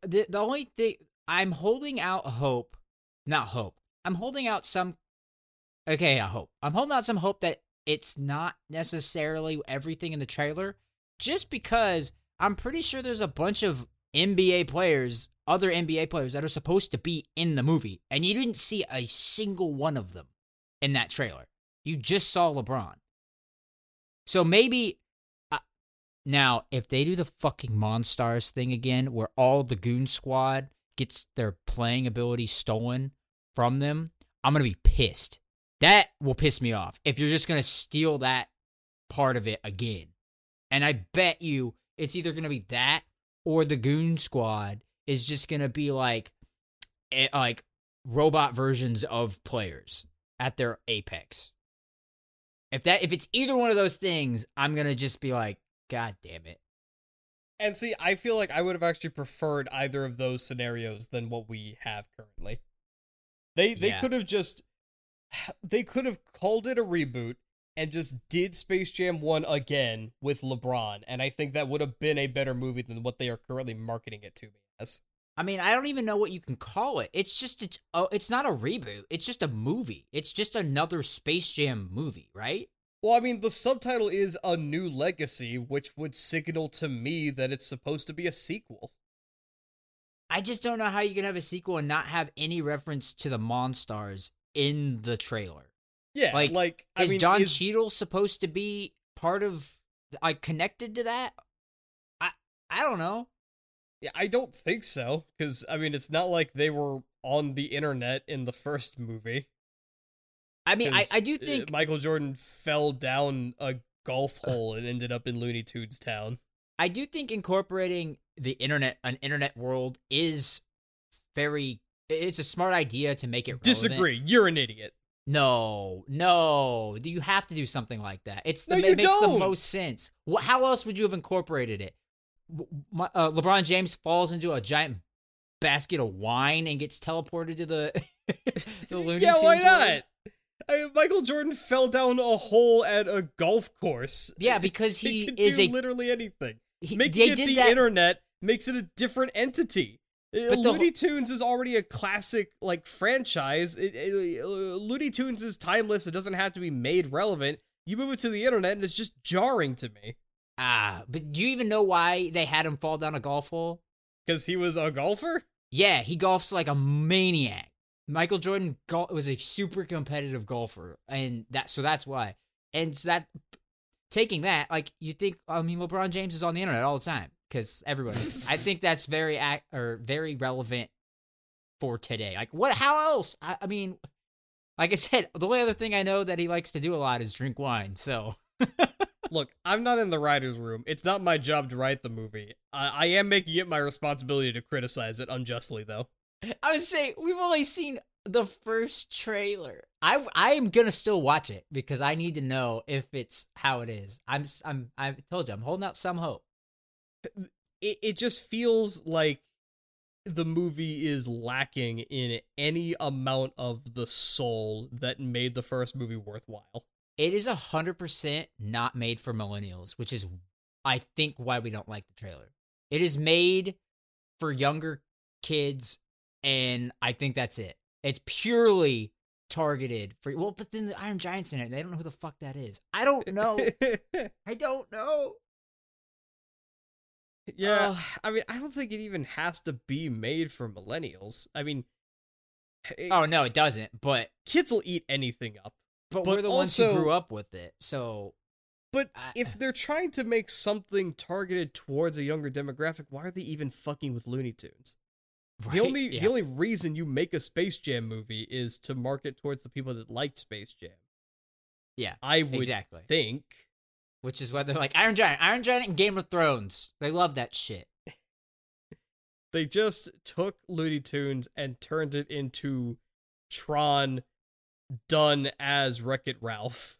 The the only thing I'm holding out hope, not hope. I'm holding out some. Okay, I hope. I'm holding out some hope that it's not necessarily everything in the trailer, just because I'm pretty sure there's a bunch of NBA players, other NBA players that are supposed to be in the movie, and you didn't see a single one of them in that trailer. You just saw LeBron. So maybe uh, now, if they do the fucking Monstars thing again, where all the Goon Squad gets their playing ability stolen from them, I'm gonna be pissed. That will piss me off if you're just gonna steal that part of it again. And I bet you it's either gonna be that or the Goon Squad is just gonna be like, eh, like robot versions of players at their apex. If that if it's either one of those things, I'm gonna just be like, God damn it. And see, I feel like I would have actually preferred either of those scenarios than what we have currently. They they Yeah. could have just they could have called it a reboot and just did Space Jam 1 again with LeBron and I think that would have been a better movie than what they are currently marketing it to me as. I mean, I don't even know what you can call it. It's just it's oh, it's not a reboot. It's just a movie. It's just another Space Jam movie, right? Well, I mean, the subtitle is A New Legacy, which would signal to me that it's supposed to be a sequel. I just don't know how you can have a sequel and not have any reference to the Monstars in the trailer. Yeah, Like, like, I is mean, Don is, Cheadle supposed to be part of like connected to that? I I don't know. Yeah, I don't think so, because I mean, it's not like they were on the internet in the first movie. I mean, I, I do uh, think Michael Jordan fell down a golf hole and ended up in Looney Tunes Town. I do think incorporating the internet, an internet world, is very. It's a smart idea to make it. Relevant. Disagree. You're an idiot. No, no, you have to do something like that. It's the No, it makes don't. the most sense. How else would you have incorporated it? My- uh, LeBron James falls into a giant basket of wine and gets teleported to the the Looney yeah, why not? I mean, Michael Jordan fell down a hole at a golf course. Yeah, because he he is do a literally anything. he, Making it the that. internet makes it a different entity. But the Looney Tunes is already a classic like franchise. It, it- uh, Looney Tunes is timeless. It doesn't have to be made relevant. You move it to the internet, and it's just jarring to me ah, but do you even know why they had him fall down a golf hole? because he was a golfer. Yeah, he golfs like a maniac. Michael Jordan gol- was a super competitive golfer, and that so that's why. And so that taking that, like you think, I mean, LeBron James is on the internet all the time because everybody is. I think that's very ac- or very relevant for today. Like, what? How else? I, I mean, like I said, the only other thing I know that he likes to do a lot is drink wine. So Look, I'm not in the writer's room. It's not my job to write the movie. I, I am making it my responsibility to criticize it unjustly, though. I would say we've only seen the first trailer. I I am gonna still watch it because I need to know if it's how it is. I'm I'm I told you I'm holding out some hope. It it just feels like the movie is lacking in any amount of the soul that made the first movie worthwhile. It is a hundred percent not made for millennials, which is I think why we don't like the trailer. It is made for younger kids, and I think that's it. It's purely targeted for well, but then the Iron Giant's in it. And they don't know who the fuck that is. I don't know. I don't know. Yeah, Ugh. I mean, I don't think it even has to be made for millennials. I mean, it- Oh no, it doesn't. But kids will eat anything up. But, But we're the ones who grew up with it. So But I- if they're trying to make something targeted towards a younger demographic, why are they even fucking with Looney Tunes? right? The only yeah. the only reason you make a Space Jam movie is to market towards the people that like Space Jam. Yeah, I would exactly. think. Which is why they're like Iron Giant, Iron Giant, and Game of Thrones. They love that shit. They just took Looney Tunes and turned it into Tron done as Wreck It Ralph.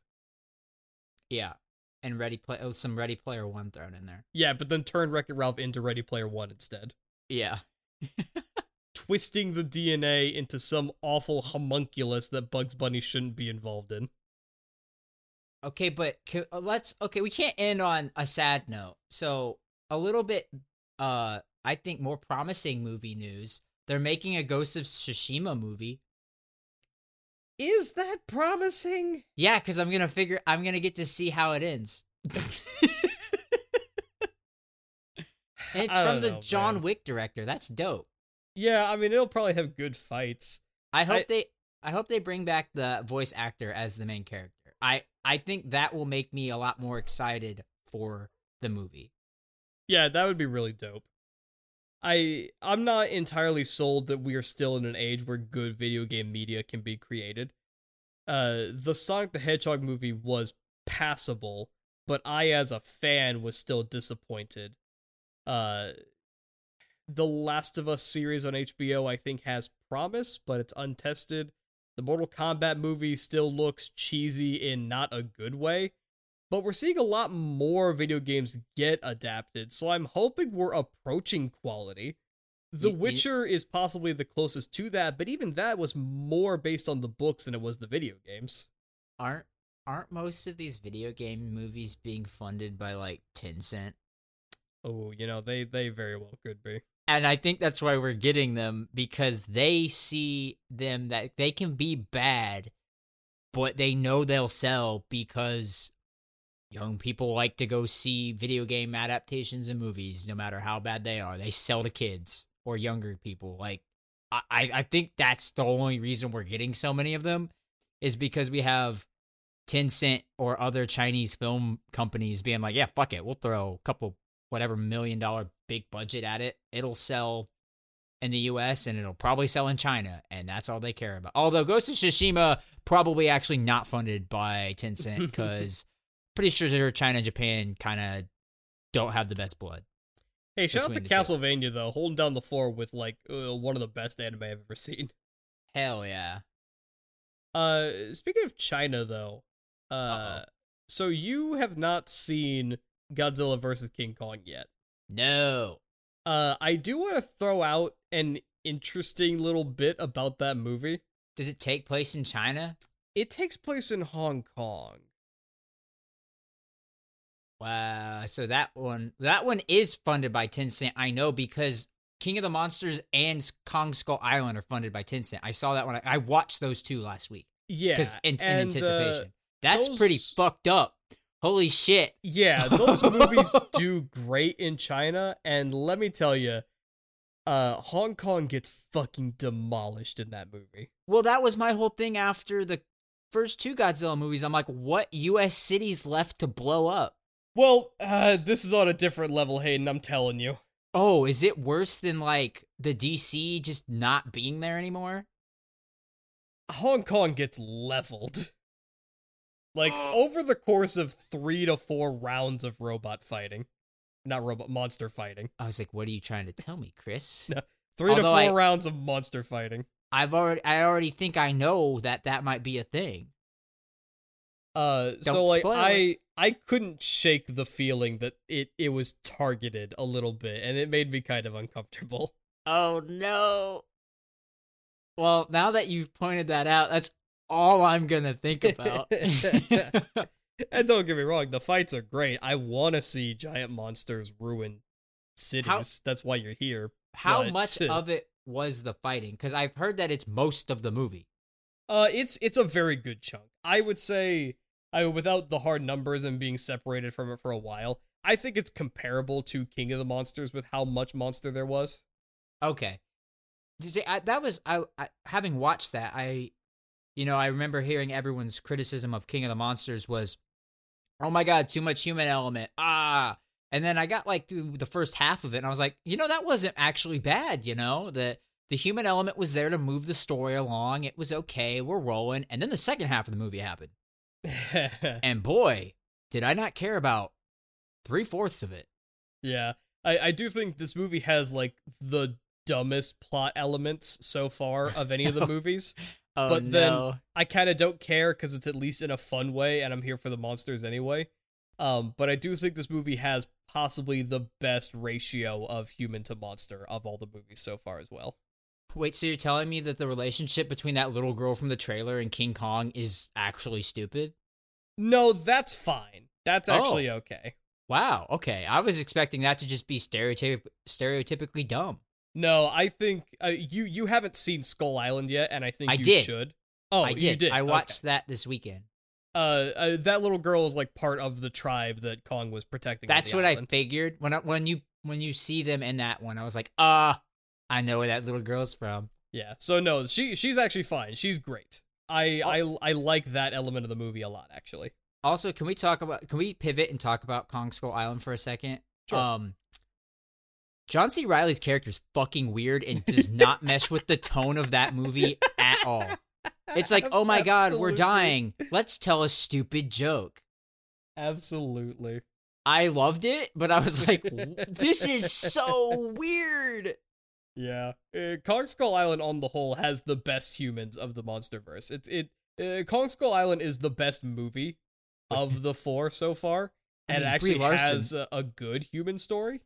Yeah, and Ready Play, oh, some Ready Player One thrown in there. Yeah, but then turned Wreck It Ralph into Ready Player One instead. Yeah, Twisting the DNA into some awful homunculus that Bugs Bunny shouldn't be involved in. Okay, but ca- uh, let's okay, we can't end on a sad note. So, a little bit uh I think more promising movie news. They're making a Ghost of Tsushima movie. Is that promising? Yeah, cuz I'm going to figure I'm going to get to see how it ends. and it's from the know, John man. Wick director. That's dope. Yeah, I mean it'll probably have good fights. I hope I- they I hope they bring back the voice actor as the main character. I I think that will make me a lot more excited for the movie. Yeah, that would be really dope. I I'm not entirely sold that we are still in an age where good video game media can be created. Uh the Sonic the Hedgehog movie was passable, but I as a fan was still disappointed. Uh the Last of Us series on HBO I think has promise, but it's untested. The Mortal Kombat movie still looks cheesy in not a good way. but we're seeing a lot more video games get adapted. So I'm hoping we're approaching quality. The Witcher is possibly the closest to that, but even that was more based on the books than it was the video games. Aren't aren't most of these video game movies being funded by like Tencent? Oh, you know, they they very well could be. And I think that's why we're getting them because they see them that they can be bad, but they know they'll sell because young people like to go see video game adaptations and movies, no matter how bad they are. They sell to kids or younger people. Like I, I think that's the only reason we're getting so many of them is because we have Tencent or other Chinese film companies being like, yeah, fuck it, we'll throw a couple whatever million dollar big budget at it. It'll sell in the US and it'll probably sell in China, and that's all they care about. Although Ghost of Tsushima probably actually not funded by Tencent because pretty sure China and Japan kind of don't have the best blood. Hey, shout out to the two. Castlevania though, holding down the floor with like uh, one of the best anime I've ever seen. Hell yeah. Uh, speaking of China though, uh, Uh-oh. so you have not seen Godzilla versus King Kong yet. No. Uh, I do want to throw out an interesting little bit about that movie. Does it take place in China? It takes place in Hong Kong. Wow. So that one that one is funded by Tencent. I know because King of the Monsters and Kong Skull Island are funded by Tencent. I saw that one. I, I watched those two last week Yeah, because in, in uh, anticipation. That's pretty fucked up. Holy shit. yeah, those movies do great in China, and let me tell you, uh, Hong Kong gets fucking demolished in that movie. Well, that was my whole thing after the first two Godzilla movies. I'm like, what US cities left to blow up? Well, uh, this is on a different level, Hayden. I'm telling you. Oh, is it worse than like the DC just not being there anymore? Hong Kong gets leveled. Like over the course of three to four rounds of robot fighting, not robot monster fighting. I was like, what are you trying to tell me, Chris? No. Three to four I- rounds of monster fighting. I've already I already think I know that that might be a thing. Uh, so Don't like spoil I I couldn't shake the feeling that it it was targeted a little bit, and it made me kind of uncomfortable. Oh no. Well, now that you've pointed that out, that's all I'm gonna think about. and don't get me wrong, the fights are great. I want to see giant monsters ruin cities. That's why you're here. How But- much of it was the fighting? Because I've heard that it's most of the movie. Uh, it's it's a very good chunk. I would say, I without the hard numbers and being separated from it for a while, I think it's comparable to King of the Monsters with how much monster there was. Okay. I, that was I, I having watched that I you know I remember hearing everyone's criticism of King of the Monsters was oh my god too much human element ah. And then I got like through the first half of it and I was like you know that wasn't actually bad you know? The the human element was there to move the story along it was okay we're rolling. And then the second half of the movie happened. And boy did I not care about three fourths of it. Yeah, I I do think this movie has like the dumbest plot elements so far of any of the movies. Oh But then- I kind of don't care because it's at least in a fun way, and I'm here for the monsters anyway. Um, but I do think this movie has possibly the best ratio of human to monster of all the movies so far as well. Wait, so you're telling me that the relationship between that little girl from the trailer and King Kong is actually stupid? No, that's fine. That's Oh. actually okay. Wow, okay. I was expecting that to just be stereotyp- stereotypically dumb. No, I think uh, you you haven't seen Skull Island yet, and I think I you did. should. Oh, I did. you did. I Okay. watched that this weekend. Uh, uh, that little girl is like part of the tribe that Kong was protecting. That's what I figured when I, when you when you see them in that one. I was like, "Ah, I know where that little girl's from." Yeah. So no, she she's actually fine. She's great. I Oh. I I like that element of the movie a lot actually. Also, can we talk about can we pivot and talk about Kong Skull Island for a second? Sure. Um John C. Reilly's character is fucking weird and does not mesh with the tone of that movie at all. It's like, oh my god, we're dying. Let's tell a stupid joke. Absolutely. I loved it, but I was like, this is so weird. Yeah. Uh, Kong Skull Island on the whole has the best humans of the MonsterVerse. It's it uh, Kong Skull Island is the best movie of the four so far, I and mean, it actually has a, a good human story.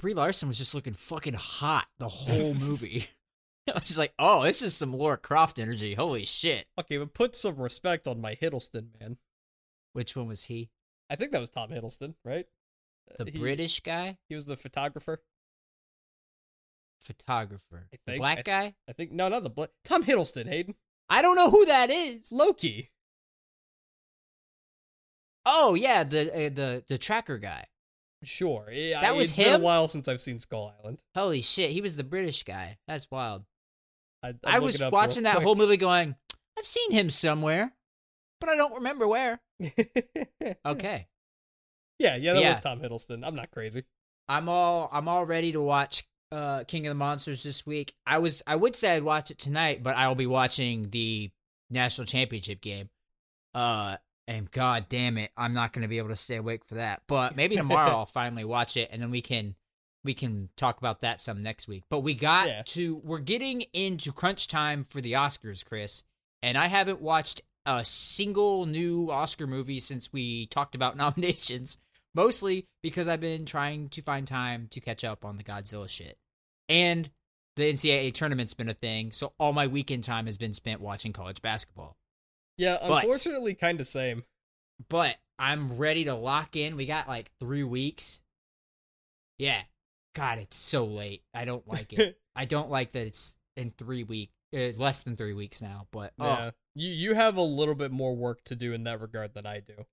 Brie Larson was just looking fucking hot the whole movie. I was like, oh, this is some Laura Croft energy. Holy shit. Okay, but put some respect on my Hiddleston, man. Which one was he? I think that was Tom Hiddleston, right? The Uh, he, British guy? He was the photographer. Photographer. I The black I- guy? I think no, not the bla- Tom Hiddleston. Hayden I don't know who that is. Loki. Oh yeah, the uh, the the tracker guy. Sure, yeah, That was it's been him? a while since I've seen Skull Island. Holy shit, he was the British guy. That's wild. I, I'm was watching that quick. whole movie going, I've seen him somewhere, but I don't remember where. Okay. yeah, yeah, that Yeah. was Tom Hiddleston. I'm not crazy. I'm all I'm all ready to watch uh King of the Monsters this week. I was I would say I'd watch it tonight, but I'll be watching the national championship game. Uh and god damn it, I'm not gonna be able to stay awake for that. But maybe tomorrow I'll finally watch it and then we can we can talk about that some next week. But we got Yeah. to we're getting into crunch time for the Oscars, Chris. And I haven't watched a single new Oscar movie since we talked about nominations mostly because I've been trying to find time to catch up on the Godzilla shit. And the NCAA tournament's been a thing, so all my weekend time has been spent watching college basketball. Yeah, unfortunately, kind of same. But I'm ready to lock in. We got like three weeks. Yeah. God, it's so late. I don't like it. I don't like that it's in three weeks, uh, less than three weeks now. But oh, yeah, you you have a little bit more work to do in that regard than I do.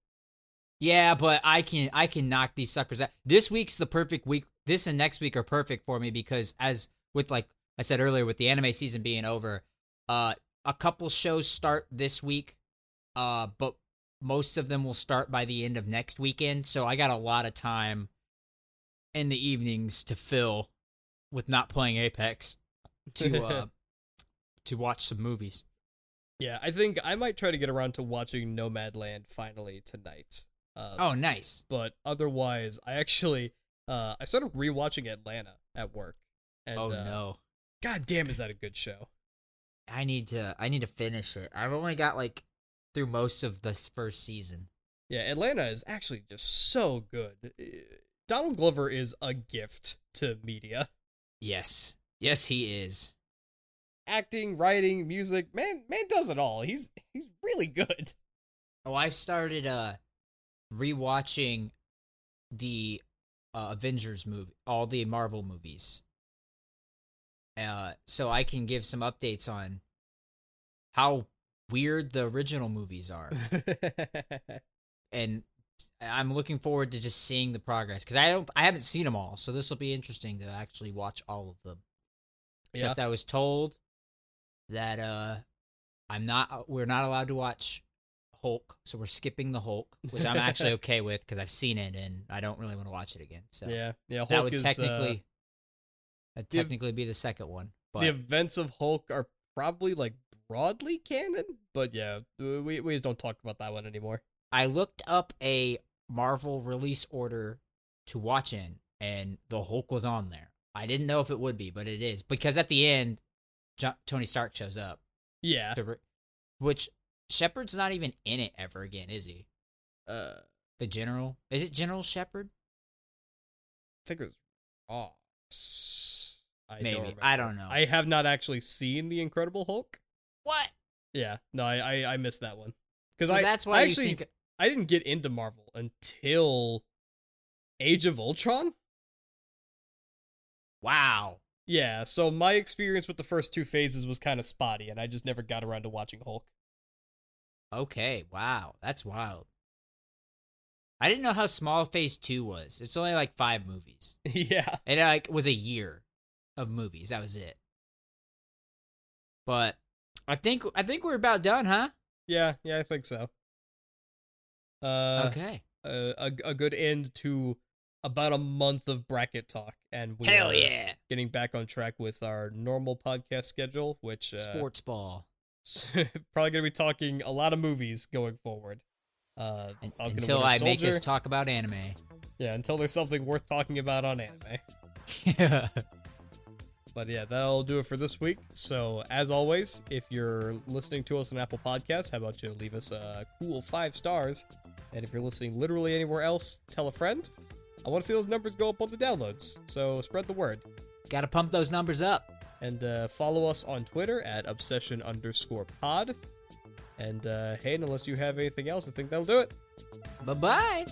Yeah, but I can I can knock these suckers out. This week's the perfect week. This and next week are perfect for me because as with like I said earlier, with the anime season being over, uh, a couple shows start this week, uh, but most of them will start by the end of next weekend. So I got a lot of time in the evenings to fill with not playing Apex to uh to watch some movies. Yeah, I think I might try to get around to watching Nomadland finally tonight. Uh, Oh, nice. but otherwise, I actually uh I started rewatching Atlanta at work. And, oh uh, no. God damn, is that a good show? I need to I need to finish it. I've only got like through most of this first season. Yeah, Atlanta is actually just so good. Uh, Donald Glover is a gift to media. Yes. Yes, he is. Acting, writing, music, man, man does it all. He's he's really good. Oh, I've started uh rewatching the uh, Avengers movie, all the Marvel movies. Uh so I can give some updates on how weird the original movies are. and I'm looking forward to just seeing the progress cuz I don't I haven't seen them all. So this will be interesting to actually watch all of them. yeah. Except I was told that uh I'm not we're not allowed to watch Hulk, so we're skipping the Hulk, which I'm actually okay with because I've seen it and I don't really want to watch it again. So Yeah, yeah. Hulk that would is, technically uh, that'd technically be the second one. But the events of Hulk are probably like broadly canon, but yeah, we we just don't talk about that one anymore. I looked up a Marvel release order to watch in, and the Hulk was on there. I didn't know if it would be, but it is because at the end, Tony Stark shows up. Yeah, re- which Shepard's not even in it ever again, is he? uh, The General is it General Shepard? I think it was Ross. I Maybe. don't I don't know. I have not actually seen the Incredible Hulk. What? Yeah, no, I I, I missed that one because So I that's why I you actually think I didn't get into Marvel until Age of Ultron. wow. Yeah, so my experience with the first two phases was kind of spotty, and I just never got around to watching Hulk. Okay, wow, that's wild. I didn't know how small Phase Two was. It's only like five movies. yeah, It like was a year of movies. That was it. But I think I think we're about done, huh? yeah, yeah, I think so. Uh, okay. a, a a good end to about a month of bracket talk, and we Hell yeah. getting back on track with our normal podcast schedule, which uh, Sports ball. probably gonna be talking a lot of movies going forward. Uh, Un- Falcon and until I make us talk about anime. yeah, until there's something worth talking about on anime. But yeah, that'll do it for this week. So as always, if you're listening to us on Apple Podcasts, how about you leave us a cool five stars And if you're listening literally anywhere else, tell a friend. I want to see those numbers go up on the downloads, so spread the word. Gotta pump those numbers up. And uh, follow us on Twitter at obsession underscore pod. And uh, Hayden, unless you have anything else, I think that'll do it. Bye bye.